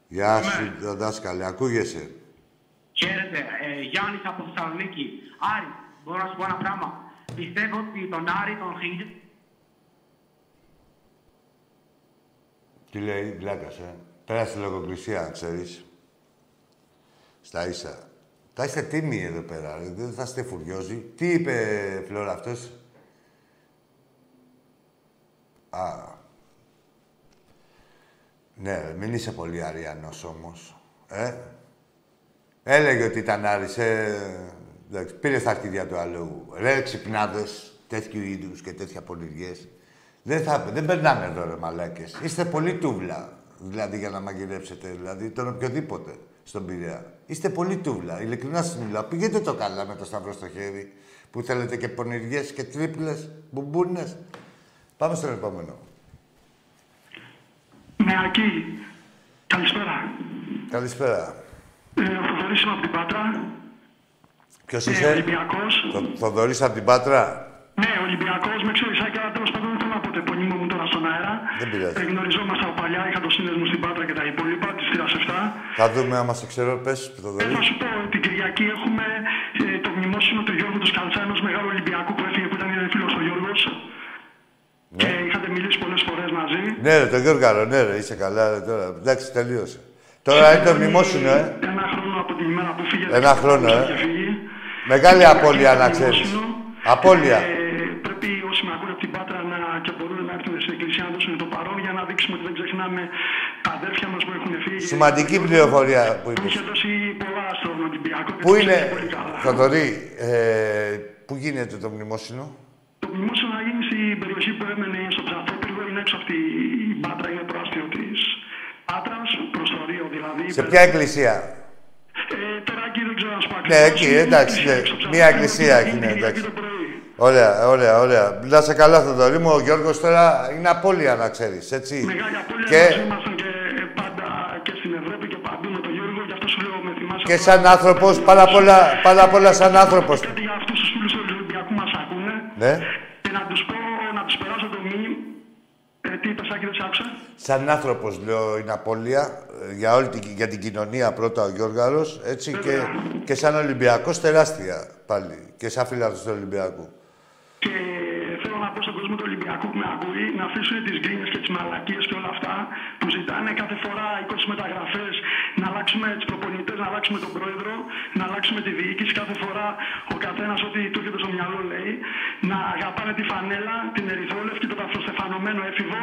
Γεια σου, ναι. δάσκαλε, ακούγεσαι; Χαίρετε, ε, Γιάννης από Θεσσαλονίκη. Άρη, μπορώ να σου πω ένα πράγμα. Πιστεύω ότι τον Άρη τον χειρίζεται Τι λέει, βλάκας, ε; Πέρασε λογοκρισία, αν ξέρεις. Στα ίσα. Θα είστε τίμοι εδώ πέρα, ρε. δεν θα είστε φουριόζοι. Τι είπε, Φλόρα, αυτός; Α. Ναι, ρε, μην είσαι πολύ αριανός όμως. Ε. Έλεγε ότι ήταν Άρης, ε. Εντάξει, πήρε στα αρχίδια του αλόγου. Ρε, ξυπνάδες, τέτοιου είδους και τέτοια πολυριές. Δεν, θα, δεν περνάνε εδώ, ρε μαλάκες. Είστε πολύ τούβλα, δηλαδή, για να μαγειρέψετε, δηλαδή, τον οποιοδήποτε στον Πειραιά. Είστε πολύ τούβλα, ειλικρινά σας μιλάω. Πηγαίνετε το καλά με το σταυρό στο χέρι, που θέλετε και πονηριές και τρίπλες, μπουμπούνες. Πάμε στον επόμενο. Ναι, Ακή. Καλησπέρα. Καλησπέρα. Ε, ο Θοδωρής είμαι από την Πάτρα. Ποιος Ε, είσαι, Ολυμπιακός. Θο- Θοδωρής από την Πάτρα; Ναι, Ολυμπιακός. Με ξέρεις, Άκη, αλλά τέλος πάντων δεν θέλω να πω το επωνύμιο μου τώρα στον αέρα. Δεν πειράζει. Ε, γνωριζόμαστε από παλιά. Είχα το σύνδεσμο στην Πάτρα και τα υπόλοιπα της θύρας 7. Θα δούμε άμα σε ξέρω, πες, Ε, Θοδωρή. θα σου πω, την Κυριακή έχουμε ε, το μνημόσυνο του Γιώργου του Σκαλτσά, ενός μεγάλου Ολυμπιακού που έφυγε που ήταν φίλος ο Γιώργος. Και είχατε μιλήσει πολλές φορές μαζί. Ναι, ρε, το Γιώργαρο, ναι, ρε, είσαι καλά, ρε, τώρα. Εντάξει, τελείωσε. Τώρα είναι το μνημόσυνο, ε. Ένα χρόνο από την ημέρα που φύγε. Ένα χρόνο, ε. Και φύγει. Μεγάλη Και απώλεια, το να ξέρεις. μνημόσυνο. Απώλεια. Ε, πρέπει όσοι με ακούνε από την Πάτρα να, και μπορούν να έρθουν στην εκκλησία να δώσουν το παρόν για να δείξουμε ότι δεν ξεχνάμε τα αδέρφια μας που έχουν φύγει. Σημαντική πληροφορία που Που είπες. είχε δώσει πολλά στον Ολυμπιακό. και Πού το είναι, ξέρει πολύ καλά. Θοδωρή, ε, πού γίνεται το μνημόσυνο; Το μνημόσυνο να γίνει στην περιοχή που έμενε στο Ψαθόπυργο, είναι έξω από την Πάτρα, είναι προάστιο της Πάτρας, προς το Ρίο δηλαδή. Σε ποια εκκλησία; Ε, τώρα εκεί δεν ξέρω να σου πω Ναι, ακριβώς. εκεί, Είναι εντάξει, εκκλησία ναι. έξω από το Μία Ψαθόπυργο, εκκλησία είναι έχει, ναι, Κυριακή εντάξει. το πρωί. Ωραία, ωραία, ωραία. Να σε καλά, Θοδωρή μου. Ο Γιώργος τώρα είναι απώλεια, να ξέρεις, έτσι. Μεγάλη απώλεια Και, μας ήμασταν και πάντα και στην Ευρώπη και παντού με τον Γιώργο, γι' αυτό σου λέω με θυμάσαι. και αυτό. σαν άνθρωπος, πάρα πολλά, πάρα πολλά σαν άνθρωπος. Κάτι για αυτούς τους φίλους του Ολυμπιακού μας ακούνε. Ναι. Και να τους πω, να τους περάσω το μήνυμα. Ε, τι είπες, Άκη, δεν σ' άκουσα; Σαν άνθρωπος, λέω, είναι απώλεια ε, για, όλη την, για την κοινωνία πρώτα ο Γιώργαρος, έτσι, και, και σαν Ολυμπιακός τεράστια πάλι. Και σαν φίλαθος του Ολυμπιακού. Και θέλω να πω στον κόσμο του Ολυμπιακού που με ακούει να αφήσουν τις γκρίνες και τις μαλακίες και όλα αυτά που ζητάνε κάθε φορά 20 μεταγραφές, να αλλάξουμε τους προπονητές, να αλλάξουμε τον πρόεδρο, να αλλάξουμε τη διοίκηση. Κάθε φορά ο καθένας ό,τι του έρχεται στο μυαλό λέει. Να αγαπάνε τη φανέλα, την ερυθρόλευκη, το ταυτοστεφανωμένο έφηβο.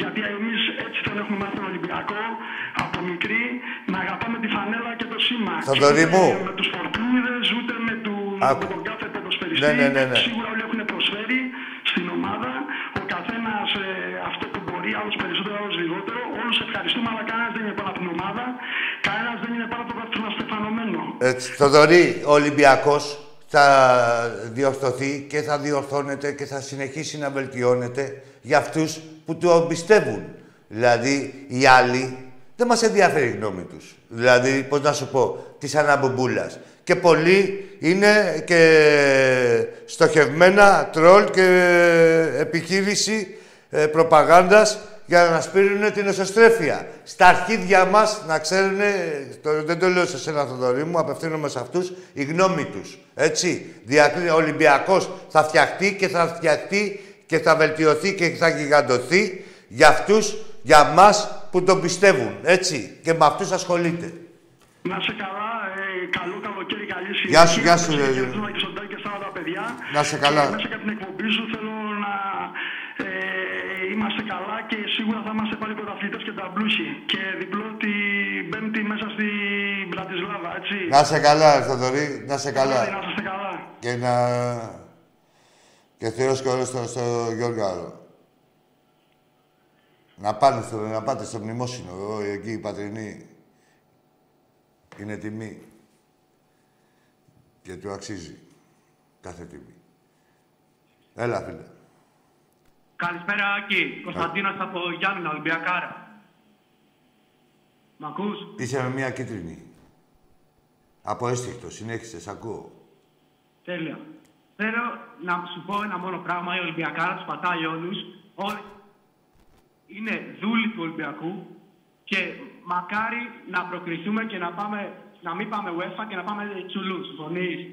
Γιατί εμείς έτσι τον έχουμε μάθει τον Ολυμπιακό από μικρή. Να αγαπάμε τη φανέλα και το σήμα. Θοδωρή Και μου. ούτε Με τους φορτούνιδες, ούτε με, του, Άκου. με τον κάθε ποδοσφαιριστή. Ναι, ναι, ναι, ναι. Σίγουρα Έτσι, Θοδωρή, ο Ολυμπιακός θα διορθωθεί και θα διορθώνεται και θα συνεχίσει να βελτιώνεται για αυτούς που το πιστεύουν. Δηλαδή, οι άλλοι δεν μας ενδιαφέρει η γνώμη τους. Δηλαδή, πώς να σου πω, της αναμπομπούλας. Και πολλοί είναι και στοχευμένα τρόλ και επιχείρηση ε, προπαγάνδας για να σπείρουν την εσωστρέφεια. Στα αρχίδια μας, να ξέρουν, το, δεν το λέω σε σένα Θοδωρή μου, απευθύνομαι σε αυτούς, η γνώμη τους. Έτσι. Διακρίνει, ο Ολυμπιακός θα φτιαχτεί και θα φτιαχτεί και θα βελτιωθεί και θα γιγαντωθεί για αυτούς, για μας που τον πιστεύουν. Έτσι. Και με αυτούς ασχολείται. Να σε καλά, ε, καλό καλοκαίρι, καλή συνέχεια. Γεια σου, γεια σου, Και ρε. χαιρετίζουμε και στον Τάκη και στα άλλα παιδιά. Να σε καλά. Και μέσα από την εκπομπή σου θέλω να ε, είμαστε καλά και σίγουρα θα είμαστε πάλι πρωταθλητές και ταμπλούσιοι. Και διπλό την Πέμπτη μέσα στη Μπρατισλάβα, έτσι. Να σε καλά, ρε Θοδωρή, να σε καλά. Να είστε καλά. Και να... Και Θεός και όλος στο, στο Γιώργο Να πάνε στο, να πάτε στο μνημόσυνο, εγώ, εκεί η πατρινή. Είναι τιμή. Και του αξίζει. Κάθε τιμή. Έλα, φίλε. Καλησπέρα, Άκη. Κωνσταντίνος από Γιάννηνα, Ολυμπιακάρα. Μ' ακούς; Είσαι με μία κίτρινη. Από αίσθηκτο, συνέχισες, σ' ακούω. Τέλεια. Θέλω να σου πω ένα μόνο πράγμα. Η Ολυμπιακάρα του πατάει όλους. Όλοι είναι δούλοι του Ολυμπιακού και μακάρι να προκριθούμε και να, πάμε, να μην πάμε UEFA και να πάμε τσουλούς. Συμφωνείς;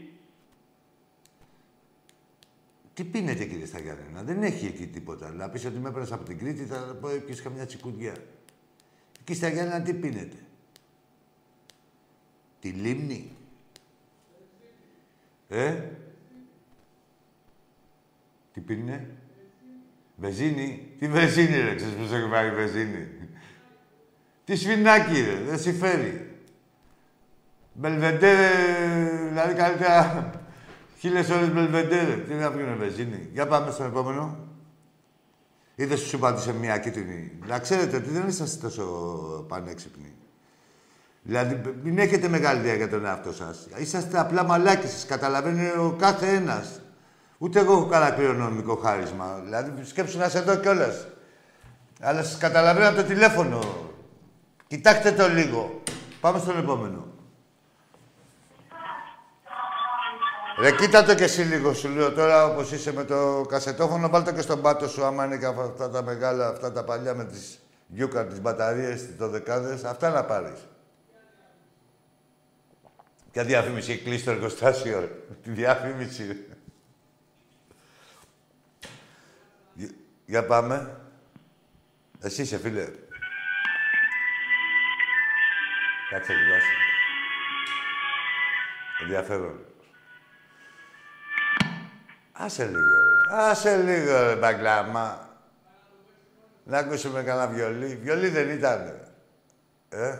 Τι πίνετε, κύριε Σταγιάννενα, δεν έχει εκεί τίποτα. Να πεις ότι με έπαιρνες από την Κρήτη, θα πω πιεις καμιά τσικουδιά. Εκεί στα Γιάννενα τι πίνετε; Τη λίμνη. Ε; Τι πίνε. Βεζίνη. Τι βεζίνη, ρε, ξέρεις πώς έχει πάρει βεζίνη; Τι σφινάκι, ρε, δεν συμφέρει. Μπελβεντέρε, δηλαδή καλύτερα χίλιες ώρες μπελβεντέρε. Τι να πίνουν βεζίνη. Για πάμε στον επόμενο. Είδες σου είπα ότι είσαι μια κίτρινη. Να ξέρετε ότι δεν είσαστε τόσο πανέξυπνοι. Δηλαδή, μην έχετε μεγάλη ιδέα για τον εαυτό σας. Είσαστε απλά μαλάκες, σας καταλαβαίνει ο κάθε ένας. Ούτε εγώ έχω κανένα κληρονομικό χάρισμα. Δηλαδή, σκέψου να είσαι εδώ κιόλας. Αλλά σας καταλαβαίνω από το τηλέφωνο. Κοιτάξτε το λίγο. Πάμε στον επόμενο. Ρε, κοίτα το και εσύ λίγο, σου λέω τώρα, όπως είσαι με το κασετόφωνο, βάλτε και στον πάτο σου, άμα είναι και αυτά τα μεγάλα, αυτά τα παλιά με τις γιούκα, τις μπαταρίες, το δεκάδες, αυτά να πάρεις. Ποια διαφήμιση έχει κλείσει το εργοστάσιο, ρε. Τη διαφήμιση, ρε. Για- Για πάμε. Εσύ είσαι, φίλε. Κάτσε, κοιτάξτε. Ενδιαφέρον. Άσε λίγο, ρε. Άσε λίγο, ρε, μπαγκλάμα. Να ακούσουμε κανένα βιολί. Βιολί δεν ήταν. Ε;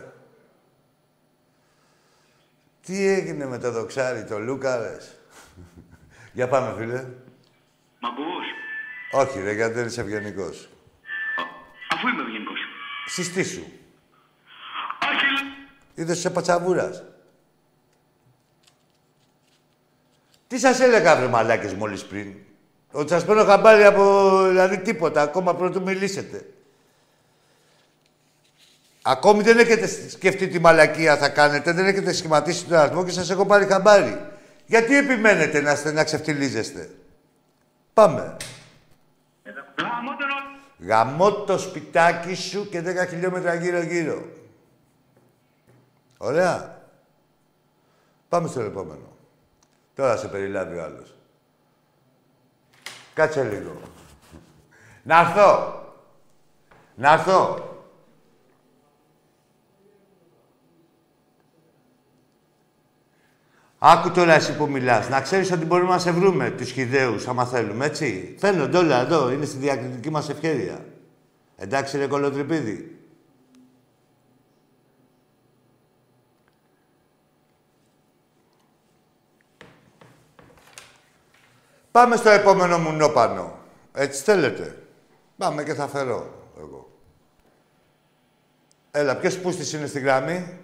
Τι έγινε με το δοξάρι, το Λούκαρες. [LAUGHS] Για πάμε, φίλε. Μ' ακούς; Όχι, ρε, γιατί δεν είσαι ευγενικός. Α, Αφού είμαι ευγενικός. Συστή σου. Άχιλ! Είδες σε πατσαβούρας. Τι σας έλεγα, βρε μαλάκες, μόλις πριν; Ότι σας παίρνω χαμπάρι από, δηλαδή, τίποτα, ακόμα πρωτού μιλήσετε. Ακόμη δεν έχετε σκεφτεί τι μαλακία θα κάνετε, δεν έχετε σχηματίσει τον αριθμό και σας έχω πάρει χαμπάρι. Γιατί επιμένετε να, είστε- να ξεφτιλίζεστε; Πάμε. Γαμώ τον ο- Γαμώ το σπιτάκι σου και 10 χιλιόμετρα γύρω-γύρω. Ωραία. Πάμε στο επόμενο. Τώρα σε περιλάβει ο άλλος. Κάτσε λίγο. Να έρθω. Να έρθω. Άκου τώρα εσύ που μιλάς. Να ξέρεις ότι μπορούμε να σε βρούμε, τους χιδαίους, άμα θέλουμε, έτσι. Φαίνονται όλα εδώ. Είναι στη διακριτική μας ευκαιρία. Εντάξει, ρε κολοτρυπίδι. Πάμε στο επόμενο μουνόπανο. Έτσι θέλετε. Πάμε και θα φέρω εγώ. Έλα, ποιος πούστης είναι στη γραμμή;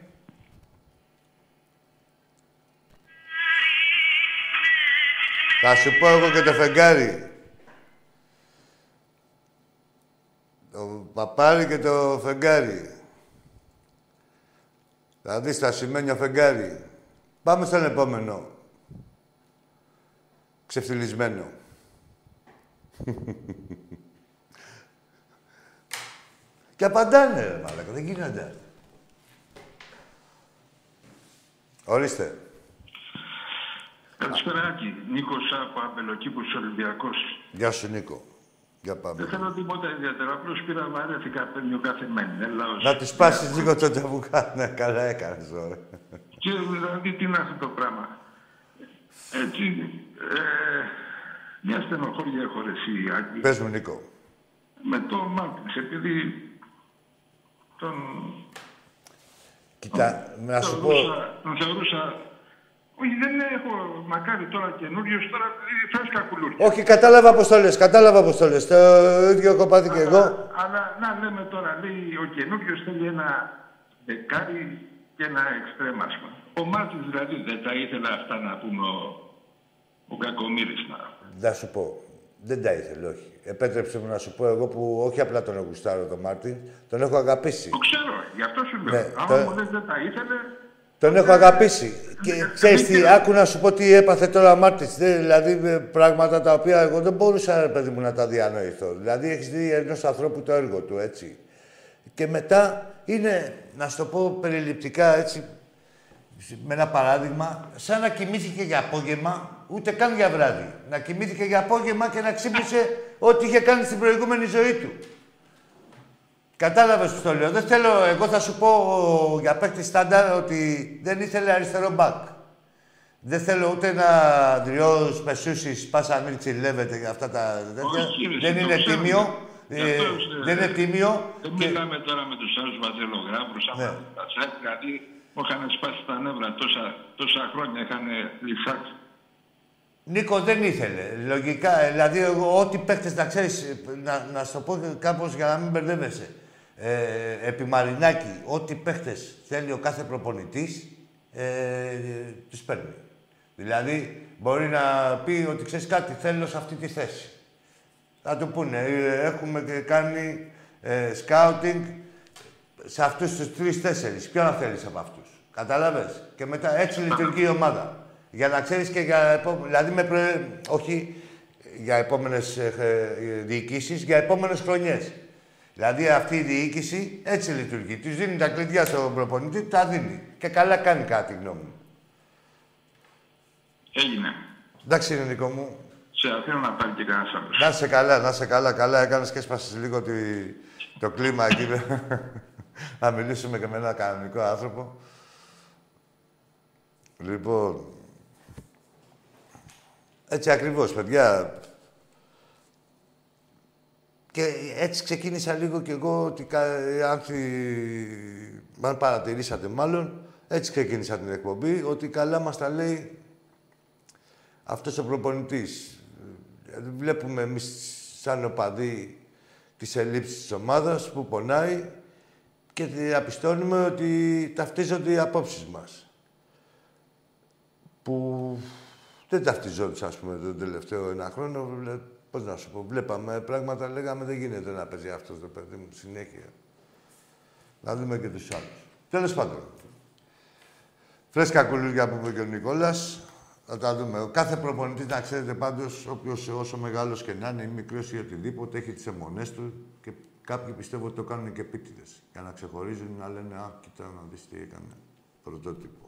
Θα σου πω εγώ και το φεγγάρι. Το παπάρι και το φεγγάρι. Θα δεις τα σημαίνια φεγγάρι. Πάμε στον επόμενο. Ξεφτυλισμένο. και απαντάνε, ρε μαλάκα. Δεν γίνονται. Ορίστε. Καλησπέρα, Άκη. Νίκος από Αμπελοκήπους Ολυμπιακός. Γεια σου, Νίκο. Για πάμε. Δεν θέλω τίποτα ιδιαίτερο. Απλώς πήρα βαρέθηκα παίρνει ο καθεμένη. Έλαος. Να της πάσεις λίγο το τζαμπουκά. Ναι, καλά έκανες, ωραία. Και δηλαδή τι είναι αυτό το πράγμα. Έτσι, ε, μια στενοχώρια έχω ρε εσύ, Άκη. Πες μου, Νίκο. Με το Μάρτινς, επειδή τον... Κοίτα, να σου τον πω... θεωρούσα- Τον θεωρούσα... Όχι, δεν έχω μακάρι τώρα καινούριο, τώρα ε, φρέσκα κουλούρια. Όχι, κατάλαβα πώς το λες, κατάλαβα πώς το λες. Το ίδιο κοπάδι και εγώ. Αλλά να λέμε τώρα, λέει ο καινούριο θέλει ένα δεκάρι και ένα εξτρέμ, ας πούμε. Ο Μάρτινς δηλαδή δεν τα ήθελε αυτά να πούμε ο, ο κακομοίρης να. Να σου πω. Δεν τα ήθελε, όχι. Επέτρεψε μου να σου πω εγώ που όχι απλά τον γουστάρω τον Μάρτιν, τον έχω αγαπήσει. Το ξέρω, γι' αυτό σου λέω. Ναι, Άμα το- μου λες δεν τα ήθελε, Τον έχω αγαπήσει. Και ξέρεις τι, άκου να σου πω τι έπαθε τώρα ο Μάρτινς. Δεν- Δηλαδή με πράγματα τα οποία εγώ δεν μπορούσα, ρε παιδί μου, να τα διανοηθώ. Δηλαδή έχεις δει ενός ανθρώπου το έργο του, έτσι. Και μετά είναι, να σου το πω περιληπτικά, έτσι, με ένα παράδειγμα, σαν να κοιμήθηκε για απόγευμα, ούτε καν για βράδυ. Να κοιμήθηκε για απόγευμα και να ξύπνησε ό,τι είχε κάνει στην προηγούμενη ζωή του. Κατάλαβες που το λέω. Δεν θέλω, εγώ θα σου πω ο, για παίκτης στάνταρ ότι δεν ήθελε αριστερό μπακ. Δεν θέλω ούτε να δριό Μεσούση, Πάσα Μίρτσι, Λέβεται για αυτά τα τέτοια. Όχι, ρε, δεν το είναι ξέρω. τίμιο. Γι' Ε, αυτό, ε, δεν είναι τίμιο. δεν και- μιλάμε τώρα με τους άλλους βαζελογράφους, άμα Ναι. τα σετ, δηλαδή μου είχαν σπάσει τα νεύρα τόσα, τόσα χρόνια, είχαν λυσάξει. Νίκος δεν ήθελε. Λογικά, ε, δηλαδή, εγώ, ό,τι παίχτε να ξέρεις, να, να σου το πω κάπως για να μην μπερδεύεσαι. Ε, επί Μαρινάκη, ό,τι παίχτε θέλει ο κάθε προπονητής, ε, του παίρνει. Δηλαδή, μπορεί να πει ότι ξέρεις κάτι, θέλω σε αυτή τη θέση. Θα του πούνε, ε, έχουμε και κάνει ε, σκάουτινγκ σε αυτούς τους τρει-τέσσερι. Ποιον θέλεις από αυτούς; Κατάλαβες; Και μετά έτσι λειτουργεί η ομάδα. Για να ξέρεις και για επόμενε. Δηλαδή, με προ- όχι για επόμενες ε, διοικήσεις, για επόμενες χρονιές. Δηλαδή, αυτή η διοίκηση έτσι λειτουργεί. Του δίνει τα κλειδιά στον προπονητή, τα δίνει. Και καλά κάνει κάτι, γνώμη μου. Έγινε. Εντάξει, είναι Νικό μου. Σε αφήνω να πάρει και κανένας άλλος. Να είσαι καλά, να είσαι καλά. Καλά έκανες και έσπασες λίγο τη, το κλίμα εκεί. [LAUGHS] να μιλήσουμε και με ένα κανονικό άνθρωπο. Λοιπόν, έτσι ακριβώς, παιδιά. Και έτσι ξεκίνησα λίγο κι εγώ ότι κα- αν, θυ- αν παρατηρήσατε μάλλον, έτσι ξεκίνησα την εκπομπή, ότι καλά μας τα λέει αυτός ο προπονητής. Δηλαδή βλέπουμε εμείς σαν οπαδοί τις ελλείψεις της ομάδας που πονάει και διαπιστώνουμε ότι ταυτίζονται οι απόψεις μας. Που δεν ταυτιζόντουσαν, ας πούμε, τον τελευταίο ένα χρόνο. Βλέ- Πώς να σου πω, βλέπαμε πράγματα, λέγαμε δεν γίνεται να παίζει αυτός το παιδί μου συνέχεια. Να δούμε και τους άλλους. Τέλος πάντων. Φρέσκα κουλούρια που είπε και ο Νικόλας. Θα τα δούμε. Ο κάθε προπονητής, να ξέρετε πάντως, όποιος, όσο μεγάλος και να είναι, ή μικρός ή οτιδήποτε, έχει τις αιμονές του και κάποιοι πιστεύω ότι το κάνουν και επίτηδες. Για να ξεχωρίζουν, να λένε «Α, κοίτα να δεις τι έκανε». Πρωτότυπο.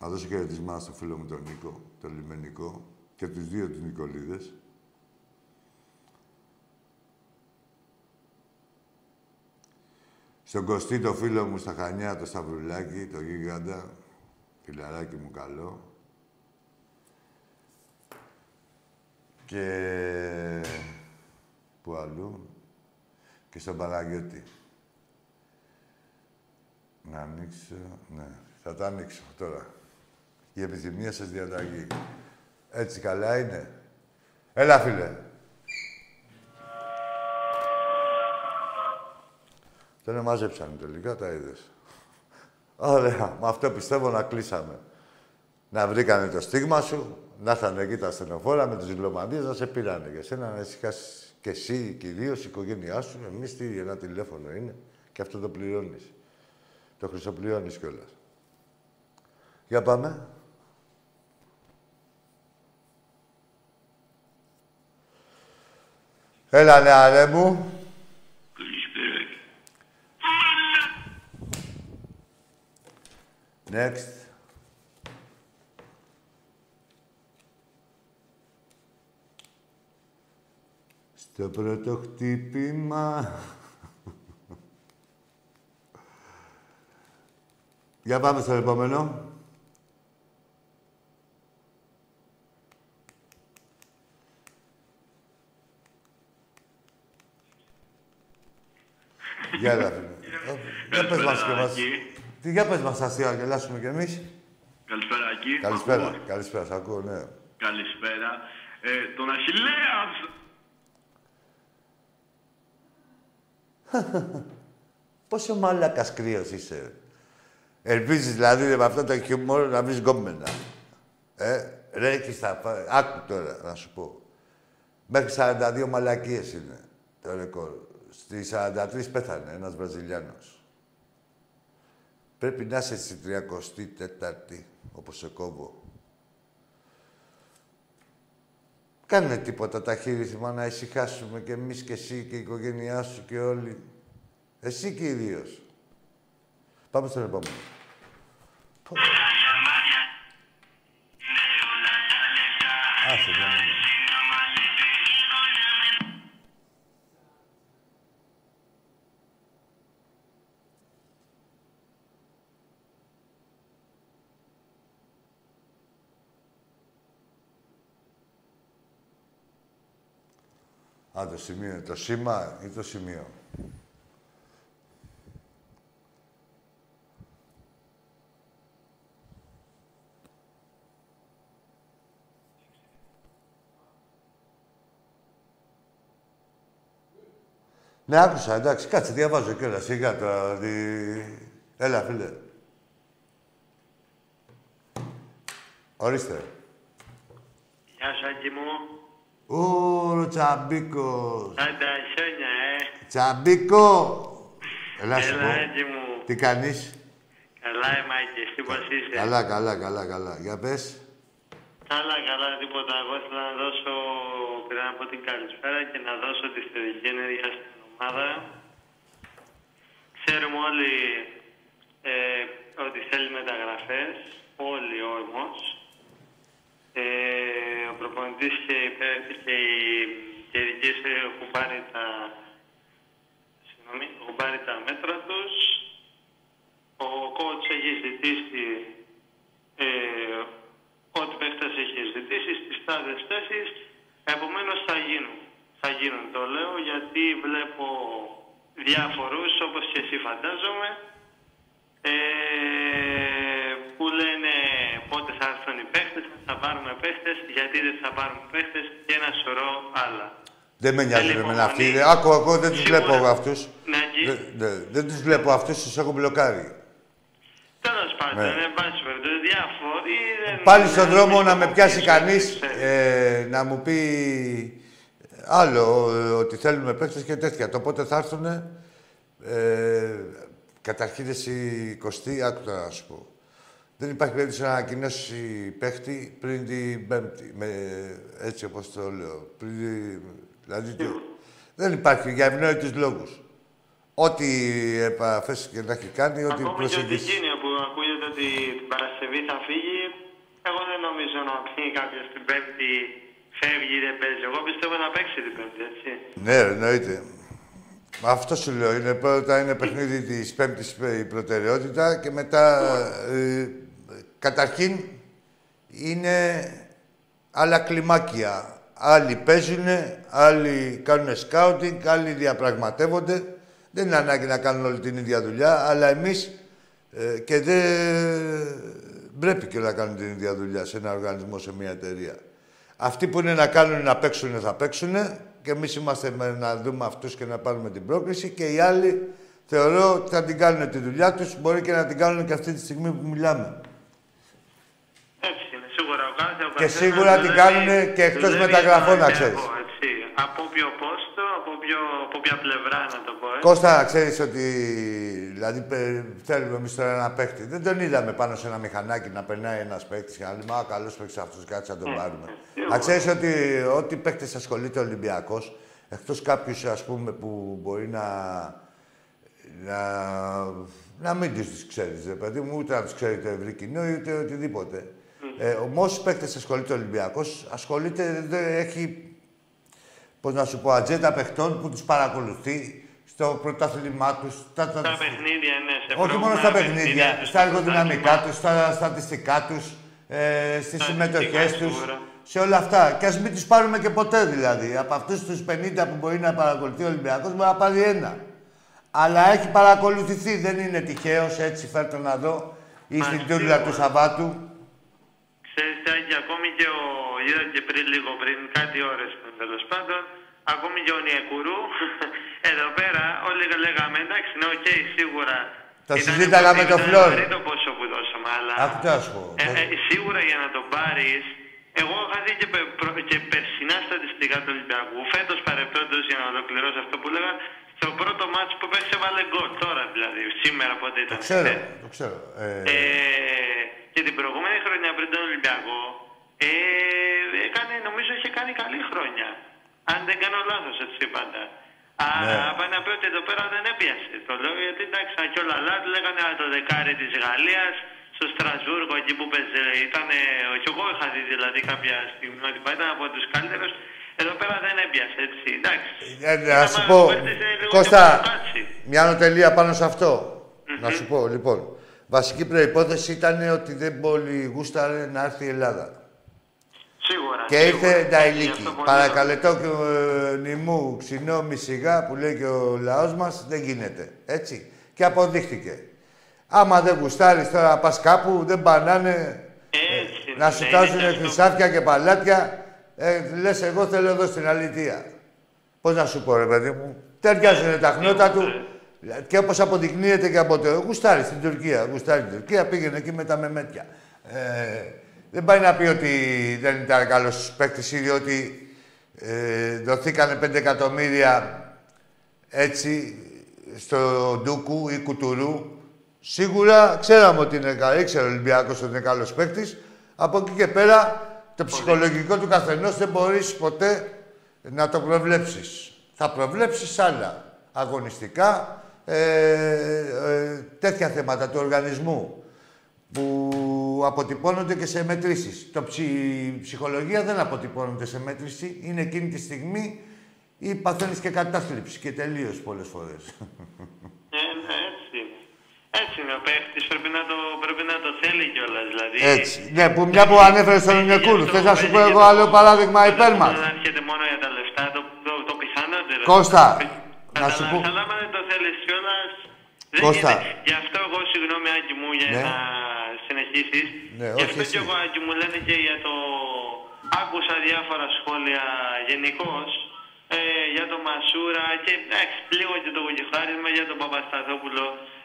Να δώσω χαιρετισμά στο φίλο μου τον Νίκο, τον Λιμενικό και τους δύο τους Νικολίδες. Στον Κωστή, το φίλο μου στα Χανιά, το Σταυρουλάκι, το γίγαντα, φιλαράκι μου καλό. Και... Πού αλλού; Και στον Παναγιώτη. Να ανοίξω... Ναι, θα τα ανοίξω τώρα. Η επιθυμία σας διαταγή. Έτσι καλά είναι. Έλα, φίλε. Δεν μάζεψαν τελικά, τα είδες. Ωραία. Με αυτό πιστεύω να κλείσαμε. να βρήκανε το στίγμα σου, να έρθανε εκεί τα στενοφόρα με τους διπλωματίες, να σε πήρανε για σένα, να ησυχάσεις και εσύ κυρίω, η οικογένειά σου. Εμείς τι, ένα τηλέφωνο είναι και αυτό το πληρώνεις. Το χρυσοπληρώνεις κιόλας. Για πάμε. Έλα, νεαρέ μου. Καλησπέρα. Next. Στο πρώτο χτύπημα... Για πάμε στο επόμενο. Για έλα, φίλε. Ε, Για πες μας και μας. Τι, για πες μας αστεία, γελάσουμε κι εμείς. Καλησπέρα, Ακή. Καλησπέρα, Ακούς; καλησπέρα, σ' ακούω, ναι. Καλησπέρα. Ε, τον Αχιλέας. [LAUGHS] Πόσο μάλακας κρύος είσαι. ρε. Ελπίζεις δηλαδή ρε, με αυτό το χιούμορ να βρεις γκόμενα. Ε, ρε, έχεις τα... πα- Άκου τώρα να σου πω. Μέχρι 42 μαλακίες είναι το ρεκόρ. Στη 43 πέθανε ένας Βραζιλιάνος. Πρέπει να είσαι στη 34η, όπως σε κόβω. Κάνε τίποτα τα χείριθμα να ησυχάσουμε κι εμείς και εσύ και η οικογένειά σου και όλοι. Εσύ κυρίως. Πάμε στον επόμενο. Πω. Άσε, ναι, Α, το σημείο είναι το σήμα ή το σημείο. Ναι, άκουσα, εντάξει, κάτσε, διαβάζω κιόλας, σιγά τώρα, δι... Έλα, φίλε. Ορίστε. Γεια σου, Άκη μου. Ω, ο Τσαμπίκος. Άντα, χιόνια, ε. Τσαμπίκο! Έλα, σου Έλα, πω. Άκη μου. Τι κάνεις; Καλά είμαι, Άκη. Εσύ πώς είσαι; Καλά, καλά, καλά, καλά. Για πες. Καλά, καλά, τίποτα. Εγώ ήθελα να δώσω, πήρα να πω την καλησπέρα και να δώσω τη θετική ενέργεια στην ομάδα. Ξέρουμε όλοι ε, ότι θέλει μεταγραφές, όλοι όμως. Ε, ο προπονητής και οι παίκτες και οι και οι ειδικοί έχουν πάρει τα, συγγνώμη, έχουν πάρει τα μέτρα τους. Ο coach έχει ζητήσει ε, ό,τι παίχτες έχει ζητήσει στις τάδες θέσεις. Επομένως θα γίνουν. Θα γίνουν, το λέω, γιατί βλέπω διάφορους, όπως και εσύ φαντάζομαι, ε, που λένε πότε θα έρθουν οι παίχτες, θα πάρουμε παίχτες, γιατί δεν θα πάρουμε παίχτες και ένα σωρό άλλα. Δεν με νοιάζει Θέλει με εμένα αυτοί. υπομονή. Άκου, άκου, δεν τους Σίγουρα. βλέπω εγώ αυτούς. Ναι, εκεί. Δεν, δεν- δεν τους βλέπω αυτούς, τους έχω μπλοκάρει. Τέλος πάντων, Ναι. εν πάση περιπτώσει, διάφοροι δεν- Πάλι στον δεν δρόμο να με έχουν πιάσει πίσω, κανείς ξέρεις. ε, να μου πει άλλο, ε, ότι θέλουμε παίκτες και τέτοια. Το πότε θα έρθουν, ε, καταρχήν εσύ 20, άκου τώρα να σου πω. Δεν υπάρχει περίπτωση να ανακοινώσει παίχτη πριν την Πέμπτη. Με, έτσι όπως το λέω. Πριν, δηλαδή, το- δεν υπάρχει για ευνόητους λόγους. Ό,τι επαφές και να έχει κάνει, ό,τι Ακόμη και ο προσεγγίσεις. Τικίνιο που ακούγεται ότι την Παρασκευή θα φύγει, εγώ δεν νομίζω να πει κάποιος την Πέμπτη φεύγει ή δεν παίζει. Εγώ πιστεύω να παίξει την Πέμπτη, έτσι. Ναι, ρε, εννοείται. Αυτό σου λέω. Είναι πρώτα είναι παιχνίδι της Πέμπτης η προτεραιότητα και μετά. ε, καταρχήν είναι άλλα κλιμάκια. Άλλοι παίζουν, άλλοι κάνουν σκάουτινγκ, άλλοι διαπραγματεύονται. Δεν είναι ανάγκη να κάνουν όλη την ίδια δουλειά, αλλά εμείς ε, και δεν πρέπει και να κάνουν την ίδια δουλειά σε ένα οργανισμό, σε μια εταιρεία. Αυτοί που είναι να κάνουν να παίξουν θα παίξουν και εμείς είμαστε με να δούμε αυτούς και να πάρουμε την πρόκληση και οι άλλοι θεωρώ ότι θα την κάνουν τη δουλειά τους, μπορεί και να την κάνουν και αυτή τη στιγμή που μιλάμε. Έτσι κάθε ο Και καθένας σίγουρα την δουλεύει- κάνουνε και εκτός δουλεύει μεταγραφών, για να τον ξέρεις. Ολυμπιακό, έτσι. Από ποιο πόστο, από, ποιο, από ποια πλευρά να το πω. Ε. Κώστα, ξέρεις ότι. Δηλαδή, πε- θέλουμε εμείς τώρα ένα παίχτη. Δεν τον είδαμε πάνω σε ένα μηχανάκι να περνάει ένας παίχτη και να λέμε Α, καλός παίχτη αυτός, κάτσε να τον πάρουμε. Να ξέρεις ότι ό,τι παίχτε ασχολείται ο Ολυμπιακός, εκτός κάποιους ας πούμε που μπορεί να. να, να μην τους ξέρεις, ρε παιδί μου, ούτε να τους ξέρει το ευρύ κοινό, ούτε οτιδήποτε. Ε, με όσου παίχτε ασχολείται ο Ολυμπιακός, ασχολείται, δεν έχει πώς να σου πω, ατζέντα παιχτών που τους παρακολουθεί στο πρωτάθλημά τους, στα, Στα παιχνίδια, ναι. Σε όχι μόνο στα προηγούμενα παιχνίδια, στο στα εργοδυναμικά πρωτάθλημα. τους, στα στατιστικά τους, ε, στις Στατιστικά, συμμετοχές τους, σίγουρα. σε όλα αυτά. Και ας μην τους πάρουμε και ποτέ δηλαδή. Από αυτούς τους 50 που μπορεί να παρακολουθεί ο Ολυμπιακός, μπορεί να πάρει ένα. Αλλά έχει παρακολουθηθεί, δεν είναι τυχαίος, έτσι φέρ' το να δω, ή στην σίγουρα. τούρλα του Σαββάτου. Ξέρεις, Τάκη, ακόμη και ο... Είδα και πριν λίγο πριν, κάτι ώρες πριν τέλος πάντων, ακόμη και ο Νιεκουρού, [LAUGHS] εδώ πέρα όλοι λέγαμε, εντάξει, ναι, οκ, σίγουρα. Το ήταν συζήταγα πολύ- με τον ήταν Φλόρ. βαρύ το ποσό που δώσαμε, αλλά... Άκου τι να σου πω. Ε, ε, σίγουρα για να τον πάρεις, εγώ είχα δει και, πε- προ- και περσινά στατιστικά του Ολυμπιακού. Φέτος παρεπτόντως, για να ολοκληρώσω αυτό που έλεγα, στο πρώτο ματς που έπαιξε βάλε γκολ. Τώρα δηλαδή, σήμερα πότε ήταν. Το ξέρω, χθες. το ξέρω. Ε, Ε, και την προηγούμενη χρονιά πριν τον Ολυμπιακό, ε, έκανε, νομίζω είχε κάνει καλή χρόνια. Αν δεν κάνω λάθος, έτσι πάντα. Ναι. Αλλά πάει να πει ότι εδώ πέρα δεν έπιασε. Το λέω γιατί εντάξει, σαν και όλα άλλα λέγανε «Α, το δεκάρι της Γαλλίας στο Στρασβούργο εκεί που παίζε. Ήταν, και εγώ είχα δει δηλαδή κάποια στιγμή ότι ήταν από τους καλύτερους. Εδώ πέρα δεν έπιασε, έτσι. Εντάξει. Ε, να Ήταν σου μάλλον πω, παίχτης, ε, λίγο Κώστα, πιο κάτσει. μια νοτελεία πάνω σε αυτό. Να σου πω, λοιπόν. Βασική προϋπόθεση ήταν ότι δεν πολύ γούσταρε να έρθει η Ελλάδα. Σίγουρα. Και σίγουρα. ήρθε τα Γι' ηλίκη. αυτό πολύ Παρακαλετώ και ε, νημού, ξινό, μισηγά που λέει και ο λαός μας, δεν γίνεται. Έτσι. Και αποδείχτηκε. Άμα δεν γουστάρεις τώρα να πας κάπου, δεν πανάνε Έτσι, να ναι, σου είναι τάζουν και αυτό. χρυσάφια και παλάτια. Ε, λες, εγώ θέλω εδώ στην αλήθεια. Πώς να σου πω, ρε παιδί μου. Ταιριάζουν τα χνότα του. Και όπως αποδεικνύεται και από το γουστάρι στην Τουρκία. Γουστάρι στην Τουρκία, πήγαινε εκεί με τα μεμέτια. Ε, δεν πάει να πει ότι δεν ήταν καλός παίκτης ή ότι ε, δοθήκανε 5 εκατομμύρια έτσι στο Ντούκου ή Κουτουρού. Σίγουρα ξέραμε ότι είναι καλό, ήξερε ο Ολυμπιακός ότι είναι καλός παίκτης. Από εκεί και πέρα το ψυχολογικό του καθενός δεν μπορείς ποτέ να το προβλέψεις. Θα προβλέψεις άλλα αγωνιστικά, ε, ε, τέτοια θέματα του οργανισμού που αποτυπώνονται και σε μετρήσεις. Το ψι... Η ψυχολογία δεν αποτυπώνεται σε μέτρηση. Είναι εκείνη τη στιγμή ή παθαίνεις και κατάθλιψη και τελείως πολλές φορές. [LAUGHS] Ε, ναι, έτσι είναι. Έτσι είναι ο παίχτης, πρέπει να το, πρέπει να το θέλει κιόλας, δηλαδή. Έτσι. Ναι, που μια που ανέφερε στον Ινεκούρου. Θες να σου πω εγώ άλλο παράδειγμα υπέρ μας. Δεν έρχεται μόνο για τα λεφτά, το, το, το πιθανότερο. Κώστα, να σου πω... Καταλάβεις, Αλλά άμα δεν το θέλεις κιόλας, δεν Κώστα. γίνεται. Γι' αυτό εγώ, συγγνώμη Άκη μου, για Ναι. να συνεχίσεις. Ναι, Γι' όχι αυτό εσύ. κι εγώ Άκη μου λένε και για το... Άκουσα διάφορα σχόλια γενικώς ε, για τον Μασούρα και εντάξει, λίγο και το γουγιχάρισμα για τον Παπασταθόπουλο.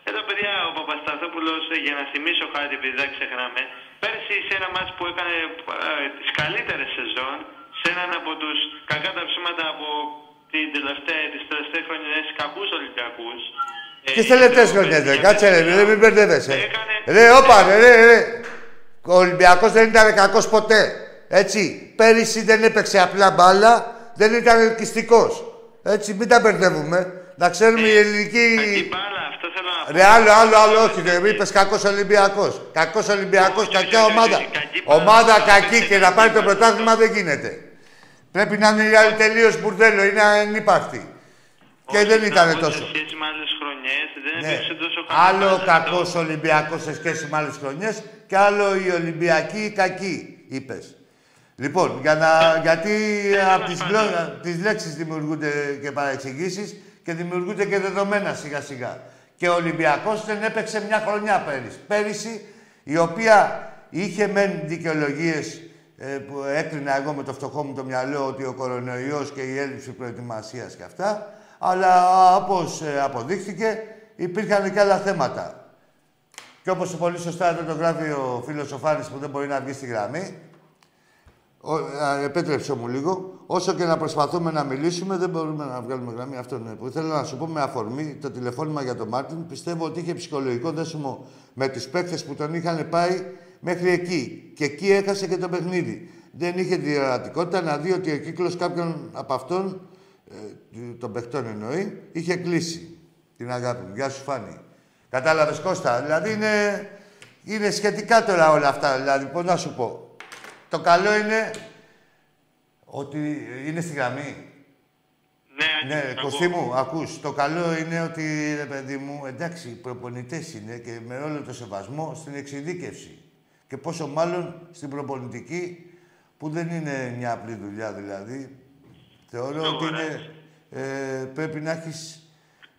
Εδώ, παιδιά, ο Παπασταθόπουλος, για να θυμίσω κάτι, επειδή δεν ξεχνάμε, πέρσι σε ένα μάτς που έκανε ε, τις καλύτερες σεζόν, σε έναν από τους κακά τα ψήματα από την τελευταία, τις τελευταίες χρονιές κακούς Ολυμπιακούς. Ε, Και στις τελευταίες είχε χρονιές, ρε. παίξει Κάτσε, ρε, για ρε, μην μπερδεύεσαι. Έκανε- Ρε, όπα, ρε, ρε, ρε. Ο Ολυμπιακός δεν ήταν κακός ποτέ. Έτσι. Πέρυσι δεν έπαιξε απλά μπάλα, δεν ήταν ελκυστικός. Έτσι, μην τα μπερδεύουμε. Να ξέρουμε η ελληνική... Κακή μπάλα, αυτό θέλω να πω. Ρε, άλλο, άλλο, άλλο, όχι. Ρε, είπες κακός Ολυμπιακός. Κακός Ολυμπιακός, Όχι, κακιά όχι, όχι, ομάδα. όχι, κακή μπάλα. Ομάδα κακή Κακή και να πάρει το μπάλα. πρωτάθλημα δεν γίνεται. Πρέπει να είναι η άλλη τελείως μπουρδέλο, είναι ανύπαρκτη. Και Όχι, δεν να ήταν πω τόσο. Σε σχέση με άλλες χρονιές, δεν Ναι. έπαιξε τόσο καλά. Άλλο μπάλα, κακός αυτό. Ολυμπιακός σε σχέση με άλλες χρονιές και άλλο η Ολυμπιακή κακή, είπες. Λοιπόν, για να, γιατί από τις, πάντων. γλω- τις λέξεις δημιουργούνται και παρεξηγήσεις και δημιουργούνται και δεδομένα σιγά σιγά. Και ο Ολυμπιακός δεν έπαιξε μια χρονιά πέρυσι. Πέρυσι, η οποία είχε μεν δικαιολογίες που έκρινα εγώ με το φτωχό μου το μυαλό ότι ο κορονοϊός και η έλλειψη προετοιμασίας και αυτά, αλλά όπως ε, αποδείχθηκε υπήρχαν και άλλα θέματα. Και όπως πολύ σωστά εδώ το γράφει ο φίλος ο Φάνης που δεν μπορεί να βγει στη γραμμή, Ο, α, επέτρεψε μου λίγο. Όσο και να προσπαθούμε να μιλήσουμε, δεν μπορούμε να βγάλουμε γραμμή. Αυτό είναι που ήθελα να σου πω με αφορμή το τηλεφώνημα για τον Μάρτιν. Πιστεύω ότι είχε ψυχολογικό δέσιμο με τους παίκτες που τον είχαν πάει μέχρι εκεί. Και εκεί έχασε και το παιχνίδι. Δεν είχε τη ορατικότητα να δει ότι ο κύκλος κάποιων από αυτών, ε, των παιχτών εννοεί, είχε κλείσει την αγάπη μου. Γεια σου, Φάνη. Κατάλαβες Κώστα; Δηλαδή είναι, είναι σχετικά τώρα όλα αυτά. Δηλαδή, πώς να σου πω. Το καλό είναι ότι είναι στη γραμμή. Ναι, Ναι, ακούω. Κωστή μου, ακούς. Το καλό είναι ότι, ρε παιδί μου, εντάξει, οι προπονητές είναι και με όλο το σεβασμό στην εξειδίκευση. Και πόσο μάλλον στην προπονητική, που δεν είναι μια απλή δουλειά δηλαδή. Θεωρώ ότι είναι, ε, πρέπει να έχεις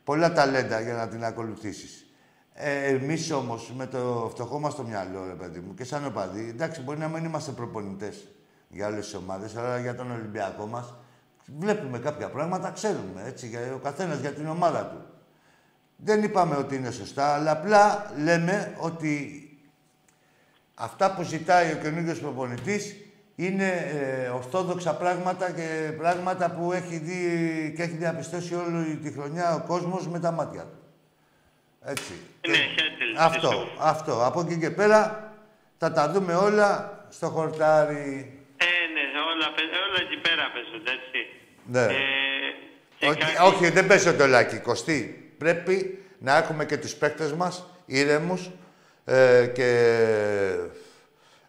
πολλά ταλέντα για να την ακολουθήσεις. Ε, εμείς όμως, με το φτωχό μας το μυαλό, ρε παιδί μου, και σαν οπαδοί, εντάξει, μπορεί να μην είμαστε προπονητές για όλες τις ομάδες, αλλά για τον Ολυμπιακό μας, βλέπουμε κάποια πράγματα, ξέρουμε, έτσι, για, ο καθένας για την ομάδα του. Δεν είπαμε ότι είναι σωστά, αλλά απλά λέμε ότι αυτά που ζητάει ο καινούργιος προπονητής είναι ε, ορθόδοξα πράγματα και πράγματα που έχει δει και έχει διαπιστώσει όλη τη χρονιά ο κόσμος με τα μάτια του. Έτσι. Ναι, Ε, Χέντελ, αυτό, πιστεύω. αυτό. Από εκεί και πέρα θα τα δούμε όλα στο χορτάρι. Ε, ναι, όλα, παί- όλα εκεί πέρα παίζονται, έτσι. Ναι. Ε, και Όχι, κάτι- όχι, δεν πέσει το λάκι, Κωστή. Πρέπει να έχουμε και τους παίκτες μας ήρεμους ε, και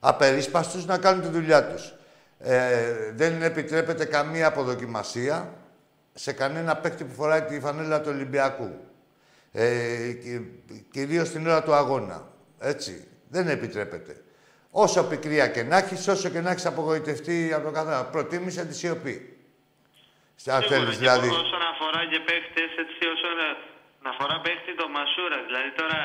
απερίσπαστους να κάνουν τη δουλειά τους. Ε, δεν επιτρέπεται καμία αποδοκιμασία σε κανένα παίκτη που φοράει τη φανέλα του Ολυμπιακού. Ε, και, κυρίως την ώρα του αγώνα. Έτσι. Δεν επιτρέπεται. Όσο πικρία και να έχεις, όσο και να έχεις απογοητευτεί από το καθένα. Προτίμησε τη σιωπή. Αν Σίγουρα, θέλεις και δηλαδή. Όσον αφορά και παίχτες, έτσι, όσον αφορά παίχτη το Μασούρα. Δηλαδή τώρα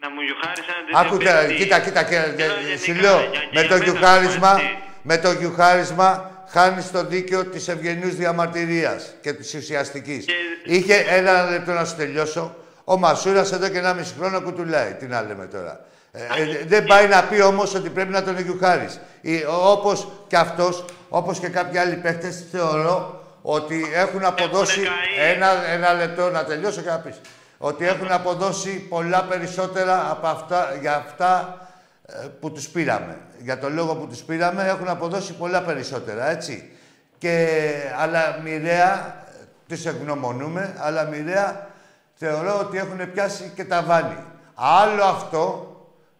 να μου γιουχάρισαν τέτοιο Άκου τώρα, παίχτη- κοίτα, κοίτα, κοίτα, Λέω γενικά, σου λέω, για- για με το μένα, γιουχάρισμα, έτσι. με το γιουχάρισμα χάνεις το δίκαιο της ευγενούς διαμαρτυρίας και της ουσιαστικής. Είχε ένα λεπτό να σου τελειώσω. Ο Μασούρας εδώ και ένα μισή χρόνο κουτουλάει. Τι να λέμε τώρα. Ε, ε, δεν πάει να πει όμως ότι πρέπει να τον γιουχάρεις. Ή, όπως και αυτός, όπως και κάποιοι άλλοι παίχτες, θεωρώ ότι έχουν αποδώσει... καεί. Ένα, ένα λεπτό να τελειώσω και να πεις. Ότι έχουν αποδώσει πολλά περισσότερα από αυτά, για αυτά ε, που τους πήραμε. Για τον λόγο που τους πήραμε έχουν αποδώσει πολλά περισσότερα, έτσι. Και, αλλά μοιραία, ε, τις ευγνωμονούμε, αλλά μοιραία θεωρώ ότι έχουν πιάσει και τα βάνη. Άλλο αυτό,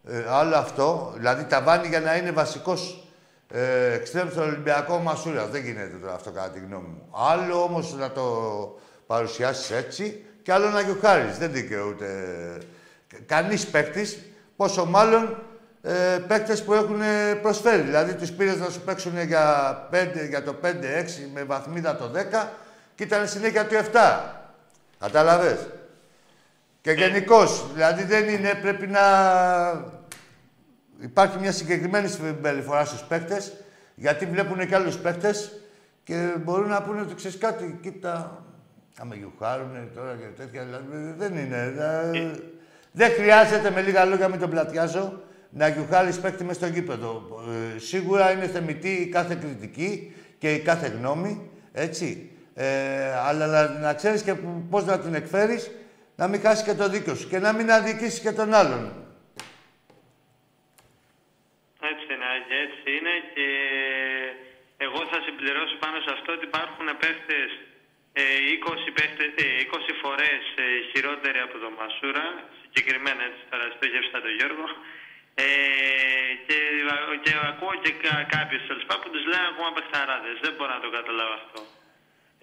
ε, άλλο αυτό, δηλαδή τα βάνη για να είναι βασικός ε, εξτρέμ στον Ολυμπιακό Μασούρα. Δεν γίνεται τώρα αυτό κατά τη γνώμη μου. Άλλο όμως να το παρουσιάσεις έτσι και άλλο να γιουχάρεις. Δεν δικαιούται κανείς παίκτης, πόσο μάλλον ε, παίκτες που έχουν ε, προσφέρει. Δηλαδή τους πήρες να σου παίξουν για, 5, για το 5-6 με βαθμίδα το 10 και ήταν συνέχεια του 7. Κατάλαβες. Και γενικώς, δηλαδή δεν είναι, πρέπει να υπάρχει μια συγκεκριμένη συμπεριφορά στους παίκτες, γιατί βλέπουν και άλλους παίκτες και μπορούν να πούνε ότι ξέρεις κάτι, κοίτα, θα με γιουχάρουν τώρα και τέτοια, δηλαδή δεν είναι. δηλαδή, δεν χρειάζεται, με λίγα λόγια, μην τον πλατιάζω, να γιουχάρεις παίκτη μες στο γήπεδο. Ε, σίγουρα είναι θεμητή η κάθε κριτική και η κάθε γνώμη, έτσι. Ε, αλλά να, να ξέρεις και πώς να την εκφέρεις, να μην χάσεις και το δίκιο σου και να μην αδικήσεις και τον άλλον. Έτσι είναι, Άγγε, έτσι είναι και εγώ θα συμπληρώσω πάνω σε αυτό ότι υπάρχουν παίχτες ε, 20, παίχτες, ε, 20 φορές ε, χειρότεροι από τον Μασούρα, συγκεκριμένα έτσι τώρα στόχευσα τον Γιώργο, ε, και, και ακούω και κα, κάποιους τέλος πάντων που τους λένε ακόμα παιχταράδες. Δεν μπορώ να το καταλάβω αυτό.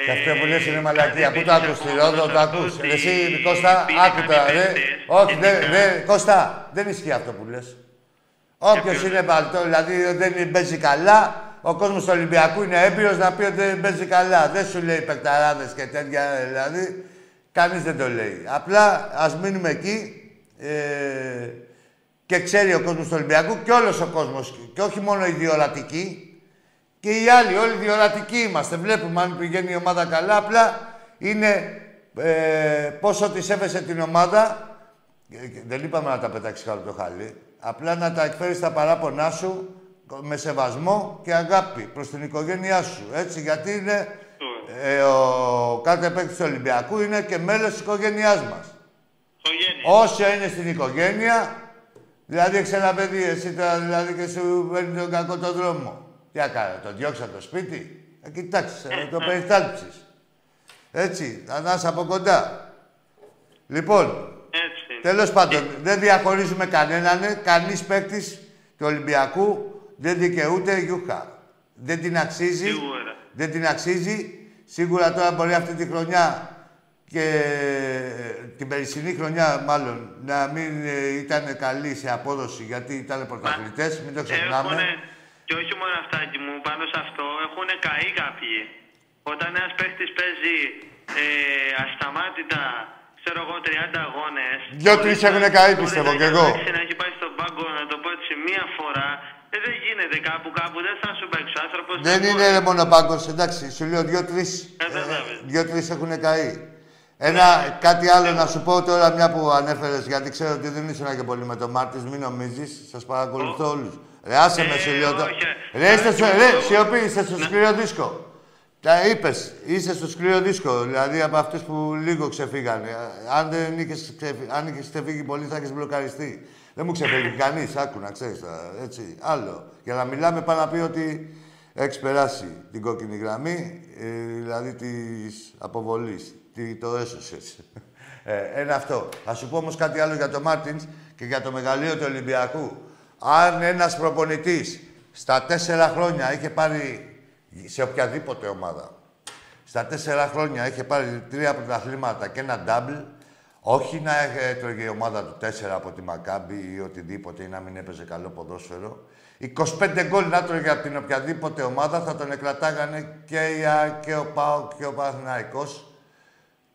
Και αυτό που λες είναι κάτι μαλακία. Πού το επίσης ακούς, στη ακόμα Ρόδο, προς το αυτό ακούς. ότι Εσύ, Κώστα, πήγαιναν άκου οι τώρα, ρε. παίχτες, Όχι, δεν, γενικά. δεν, Κώστα, δεν ισχύει αυτό που λες. Όποιος ποιος; είναι παλτό, δηλαδή δεν παίζει καλά, ο κόσμος του Ολυμπιακού είναι έμπειρος να πει ότι δεν παίζει καλά. Δεν σου λέει παικταράδες και τέτοια, δηλαδή. Κανείς δεν το λέει. Απλά ας μείνουμε εκεί ε, και ξέρει ο κόσμος του Ολυμπιακού και όλος ο κόσμος και όχι μόνο οι διορατικοί και οι άλλοι, όλοι διορατικοί είμαστε. Βλέπουμε αν πηγαίνει η ομάδα καλά. Απλά είναι ε, πόσο της σέβεσαι την ομάδα. Ε, και Δεν είπαμε να τα πετάξεις κάτω το χαλί. Απλά να τα εκφέρεις τα παράπονά σου με σεβασμό και αγάπη προς την οικογένειά σου. Έτσι, γιατί είναι ε, ο κάθε παίκτης του Ολυμπιακού είναι και μέλος της οικογένειάς μας. Οικογένεια. Όσο είναι στην οικογένεια, δηλαδή έχεις ένα παιδί, εσύ τώρα δηλαδή και σου παίρνει τον κακό τον δρόμο. Τι έκανε, τον διώξα από το σπίτι; Ε, κοιτάξτε, ε, το περιθάλψεις. Έτσι, θα να είσαι από κοντά. Λοιπόν, Έτσι. τέλος πάντων, δεν διαχωρίζουμε κανέναν, κανείς παίκτης του Ολυμπιακού δεν δικαιούται γιούχα. Δεν την αξίζει. Σίγουρα. Δεν την αξίζει. Σίγουρα τώρα μπορεί αυτή τη χρονιά και την περσινή χρονιά μάλλον να μην ε, ήταν καλή σε απόδοση γιατί ήταν πρωταθλητές, μην το ξεχνάμε. Έχουνε, και όχι μόνο αυτά και μου, πάνω σε αυτό έχουν καεί κάποιοι. Όταν ένας παίχτη παίζει ε, ασταμάτητα, ξέρω εγώ, 30 αγώνες. Δυο-τρεις έχουνε καεί, πιστεύω κι εγώ. Να έχει πάει στον πάγκο, να το πω έτσι, μία φορά. Ε, δεν γίνεται κάπου, κάπου δεν θα σου παίξει ο άνθρωπος. Δεν είναι ρε, μόνο πάγκος, εντάξει. Σου λέω δυο-τρεις, Κατάλαβες. ε, δυο-τρεις έχουν καεί. Ένα, κάτι άλλο να σου πω τώρα, μια που ανέφερες, γιατί ξέρω ότι δεν ήσουν και πολύ με το Μάρτιν, μην νομίζεις, σας παρακολουθώ όλους. Ρε, άσε με, Ε, σου λέω. τώρα. όχι. Ρε, είστε στο, Ε, ρε, εγώ- σιωπή, είστε στο σκληρό δίσκο. Τα είπες, είσαι στο σκληρό δίσκο, δηλαδή από αυτούς που λίγο ξεφύγανε. Αν δεν είχες ξεφύγει, αν είχες ξεφύγει πολύ, θα έχει μπλοκαριστεί. Δεν μου ξεφύγει κανείς, άκου να ξέρεις τώρα. Έτσι, άλλο. Για να μιλάμε, πάνω να πει ότι έχεις περάσει την κόκκινη γραμμή, ε, δηλαδή της αποβολής. Τι το έσωσες. Ε, ένα αυτό. Θα σου πω όμως κάτι άλλο για το Μάρτινς και για το μεγαλείο του Ολυμπιακού. Αν ένας προπονητής στα τέσσερα χρόνια είχε πάρει σε οποιαδήποτε ομάδα. Στα τέσσερα χρόνια είχε πάρει τρία πρωταθλήματα και ένα double. Όχι να έχει- έτρωγε η ομάδα του τέσσερα από τη Μακάμπη ή οτιδήποτε ή να μην έπαιζε καλό ποδόσφαιρο. 25 γκολ να έτρωγε από την οποιαδήποτε ομάδα θα τον εκρατάγανε και, η Α- και ο ΠΑΟ και ο Παναθηναϊκός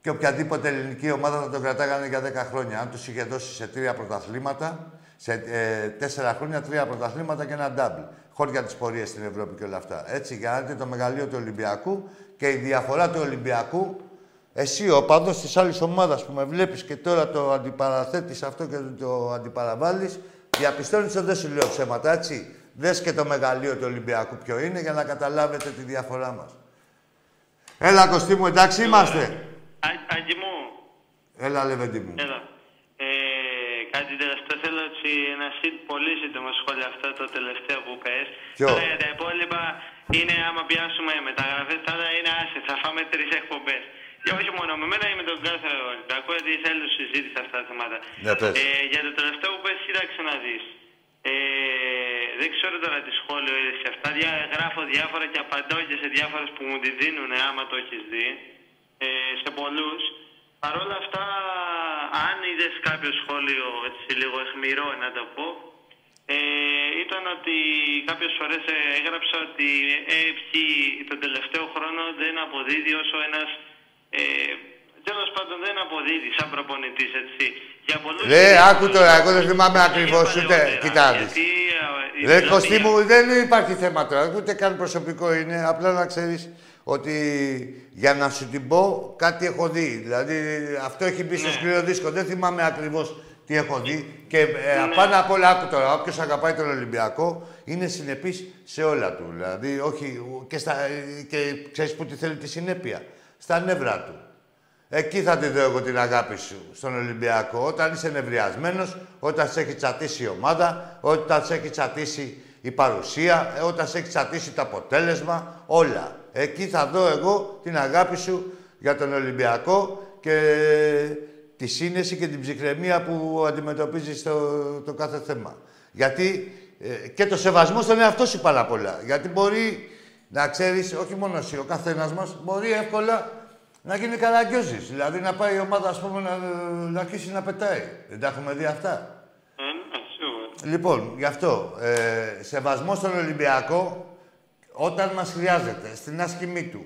και οποιαδήποτε ελληνική ομάδα θα τον κρατάγανε για 10 χρόνια. Αν τους είχε δώσει σε τρία πρωταθλήματα, σε ε, τέσσερα χρόνια τρία πρωταθλήματα και ένα double. Χώρια τις πορείες στην Ευρώπη και όλα αυτά. Έτσι, για να δείτε το μεγαλείο του Ολυμπιακού και η διαφορά του Ολυμπιακού, εσύ ο παδός της άλλης ομάδας που με βλέπεις και τώρα το αντιπαραθέτεις αυτό και το αντιπαραβάλλεις, διαπιστώνεις ότι δεν σου λέω ψέματα, έτσι. Δες και το μεγαλείο του Ολυμπιακού ποιο είναι για να καταλάβετε τη διαφορά μας. Έλα, Κωστή μου, εντάξει είμαστε. Α- Άγγι μου, Έλα, Λεβέντη μου. Έλα. Ε, κάτι τελευταίο θέλω έτσι ένα σύν- πολύ σύντομο σχόλιο αυτό το τελευταίο που πες. Ποιο; Τώρα για τα υπόλοιπα είναι άμα πιάσουμε μεταγραφές, τα άλλα είναι άσε, θα φάμε τρεις εκπομπές. Και όχι μόνο με μένα ή με τον κάθε Ολυμπιακό, γιατί θέλω συζήτηση αυτά τα θέματα. Ναι, πες. Ε, για το τελευταίο που πες, κοίταξε να δεις. Ε, δεν ξέρω τώρα τι σχόλιο είδες σε αυτά. Δια, γράφω διάφορα και απαντώ και σε διάφορες που μου τη δίνουν, άμα το έχεις δει. Ε, σε πολλούς. Παρ' όλα αυτά, αν είδες κάποιο σχόλιο έτσι λίγο αιχμηρό να το πω, ε, ήταν ότι κάποιες φορές ε, έγραψα ότι ε, ποιοι τον τελευταίο χρόνο δεν αποδίδει όσο ένας ε, Τέλος πάντων δεν αποδίδεις σαν προπονητής, έτσι. Για πολλούς Ρε, είναι άκου πολύ- τώρα, εγώ δεν θυμάμαι και ακριβώς ούτε. παλαιότερα, Κοίτα να δεις. γιατί, ε, Ρε, δηλαδή, Κωστή μου, δεν υπάρχει θέμα τώρα. Ούτε καν προσωπικό είναι. Απλά να ξέρεις ότι για να σου την πω κάτι έχω δει. Δηλαδή αυτό έχει μπει στο Ναι. σκληρό δίσκο. Δεν θυμάμαι ακριβώς τι έχω δει. Και ε, πάνω απ' όλα, άκου τώρα, όποιος αγαπάει τον Ολυμπιακό είναι συνεπής σε όλα του. Δηλαδή, όχι, ου- και, στα, ε, και ξέρεις που τη θέλει τη συνέπεια. Στα νεύρα του. Εκεί θα τη δω εγώ την αγάπη σου στον Ολυμπιακό. Όταν είσαι νευριασμένος, όταν σε έχει τσατίσει η ομάδα, όταν σε έχει τσατίσει η παρουσία, ε, όταν σε έχει τσατίσει το αποτέλεσμα, όλα. Εκεί θα δω εγώ την αγάπη σου για τον Ολυμπιακό και τη σύνεση και την ψυχραιμία που αντιμετωπίζεις στο το κάθε θέμα. Γιατί ε, και το σεβασμό στον εαυτό σου πάρα πολλά. Γιατί μπορεί να ξέρεις, όχι μόνο εσύ, ο καθένας μας, μπορεί εύκολα να γίνει καραγκιόζης. Δηλαδή να πάει η ομάδα, ας πούμε, να, να αρχίσει να πετάει. Δεν τα έχουμε δει αυτά. Ε, ναι, σίγουρα. Λοιπόν, γι' αυτό, ε, σεβασμό στον Ολυμπιακό, όταν μας χρειάζεται, στην άσχημή του,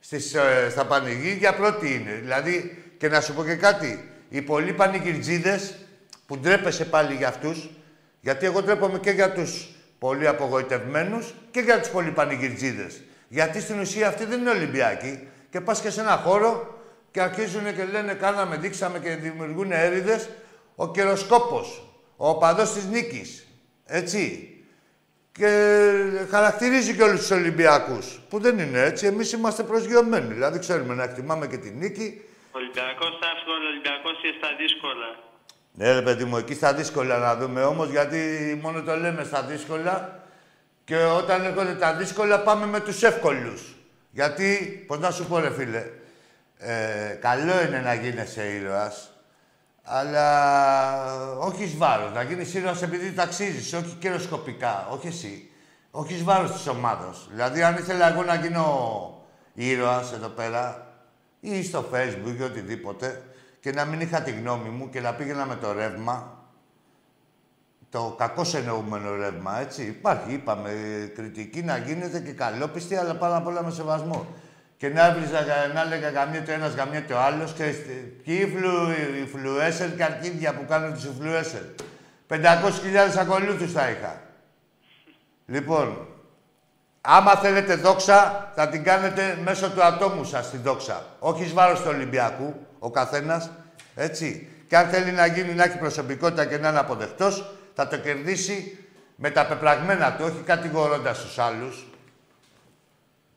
στις, ε, στα πανηγύρια πρώτη είναι. Δηλαδή, και να σου πω και κάτι, οι πολλοί πανηγυρτζίδες, που ντρέπεσαι πάλι για αυτούς, γιατί εγώ ντρέπομαι και για τους πολύ απογοητευμένους και για τους πολύ πανηγυρτζίδες. Γιατί στην ουσία αυτοί δεν είναι Ολυμπιακοί. Και πας και σε ένα χώρο και αρχίζουν και λένε κάναμε, δείξαμε και δημιουργούν έρηδες. Ο καιροσκόπος, ο οπαδός της νίκης. Έτσι. και χαρακτηρίζει και όλους τους Ολυμπιακούς. Που δεν είναι έτσι. Εμείς είμαστε προσγειωμένοι. Δηλαδή ξέρουμε να εκτιμάμε και τη νίκη. Ολυμπιακός στα εύκολα, Ολυμπιακός και στα δύσκολα. Ναι, ρε παιδί μου, εκεί στα δύσκολα να δούμε όμως, γιατί μόνο το λέμε στα δύσκολα και όταν έρχονται τα δύσκολα πάμε με τους εύκολους. Γιατί, πώς να σου πω ρε φίλε, ε, καλό είναι να γίνεσαι ήρωας, αλλά όχι εις βάρος. Να γίνεις ήρωας επειδή ταξίζεις, όχι καιροσκοπικά, όχι εσύ. Όχι εις βάρος της ομάδας. Δηλαδή, αν ήθελα εγώ να γίνω ήρωας εδώ πέρα, ή στο facebook ή οτιδήποτε, και να μην είχα τη γνώμη μου και να πήγαινα με το ρεύμα, το κακό εννοούμενο ρεύμα, έτσι. Υπάρχει, είπαμε, κριτική να γίνεται και καλόπιστη, αλλά πάνω απ' όλα με σεβασμό. Και να έβριζα, να έλεγα γαμιέται ο ένας, γαμιέται ο άλλος και ποιοι influ, influencer και αρχίδια που κάνουν τους influencer. 500.000 ακολούθους θα είχα. Λοιπόν, άμα θέλετε δόξα, θα την κάνετε μέσω του ατόμου σας τη δόξα. Όχι εις βάρος του Ολυμπιακού, ο καθένας, έτσι. Και αν θέλει να γίνει, να έχει προσωπικότητα και να είναι αποδεκτός, θα το κερδίσει με τα πεπραγμένα του, όχι κατηγορώντας τους άλλους.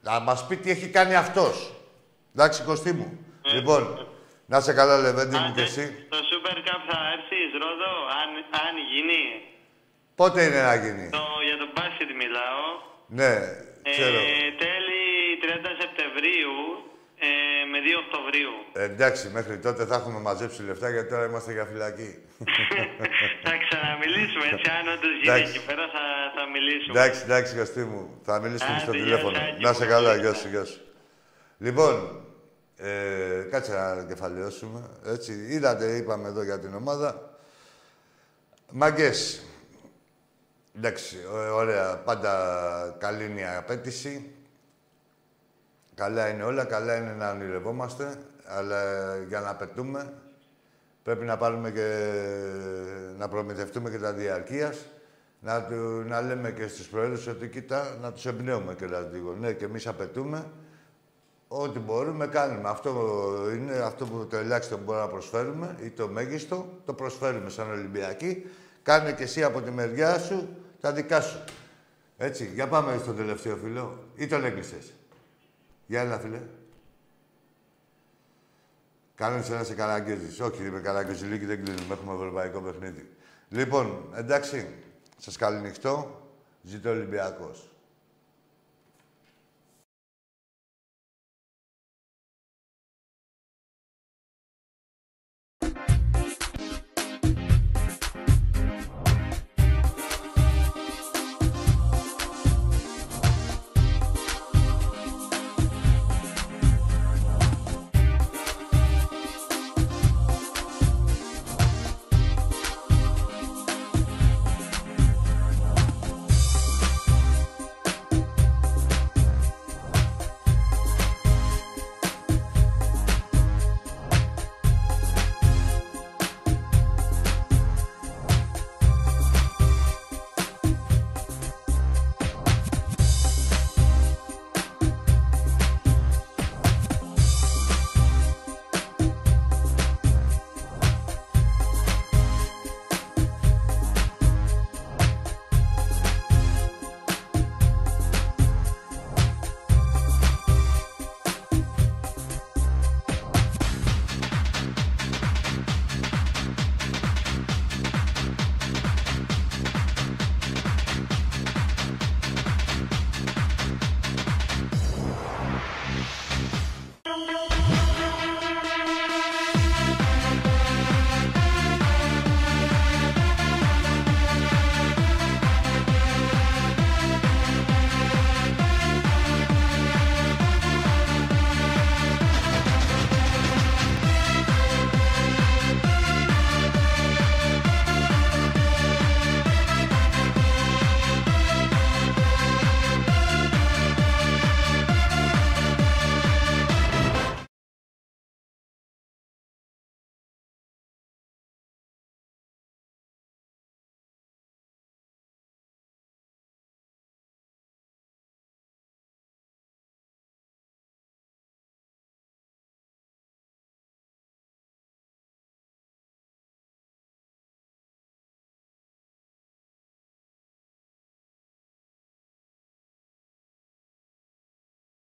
Να μας πει τι έχει κάνει αυτός. Εντάξει, Κωστή μου. λοιπόν, να σε καλά, Λεβέντη μου και εσύ. Το Super Cup θα έρθεις, Ρόδο, αν, αν γίνει. Πότε είναι να γίνει; Το, για τον μπάσκετ μιλάω. Ναι, ξέρω. Ε, τέλη 30 Σεπτεμβρίου ε, με 2 Οκτωβρίου. Ε, εντάξει, μέχρι τότε θα έχουμε μαζέψει λεφτά γιατί τώρα είμαστε για φυλακή. [LAUGHS] θα ξαναμιλήσουμε, έτσι, αν όντως γίνει Εντάξει. εκεί πέρα θα, θα μιλήσουμε. εντάξει, εντάξει, Κωστή μου. Θα μιλήσουμε Άντε, στο γεια τηλέφωνο. σας, Να σε Άκη, καλά, πολύ γεια καλά. σου, γεια σου. Λοιπόν, ε, κάτσε να κεφαλαιώσουμε. Έτσι, είδατε, είπαμε εδώ για την ομάδα. Μαγκές. Εντάξει, ω- ωραία. Πάντα καλή είναι η απέτηση. Καλά είναι όλα, καλά είναι να ονειρευόμαστε, αλλά για να πετούμε πρέπει να πάρουμε και να προμηθευτούμε και τα διαρκείας. Να, του, να λέμε και στους προέδρους ότι κοίτα, να τους εμπνέουμε και λίγο. Ναι, και εμείς απαιτούμε ό,τι μπορούμε, κάνουμε. Αυτό είναι αυτό που το ελάχιστο που μπορούμε να προσφέρουμε ή το μέγιστο, το προσφέρουμε σαν Ολυμπιακοί. Κάνε και εσύ από τη μεριά σου τα δικά σου. Έτσι, για πάμε στο τελευταίο φίλο. Ή τον έκλεισες. Για έλα, φίλε. Κάνε να σε καραγκιόζης. Όχι, με καραγκιόζηλίκι δεν κλείνουμε. Έχουμε ευρωπαϊκό παιχνίδι. Λοιπόν, εντάξει. Σας καληνυχτώ. Ζήτω ο Ολυμπιακός.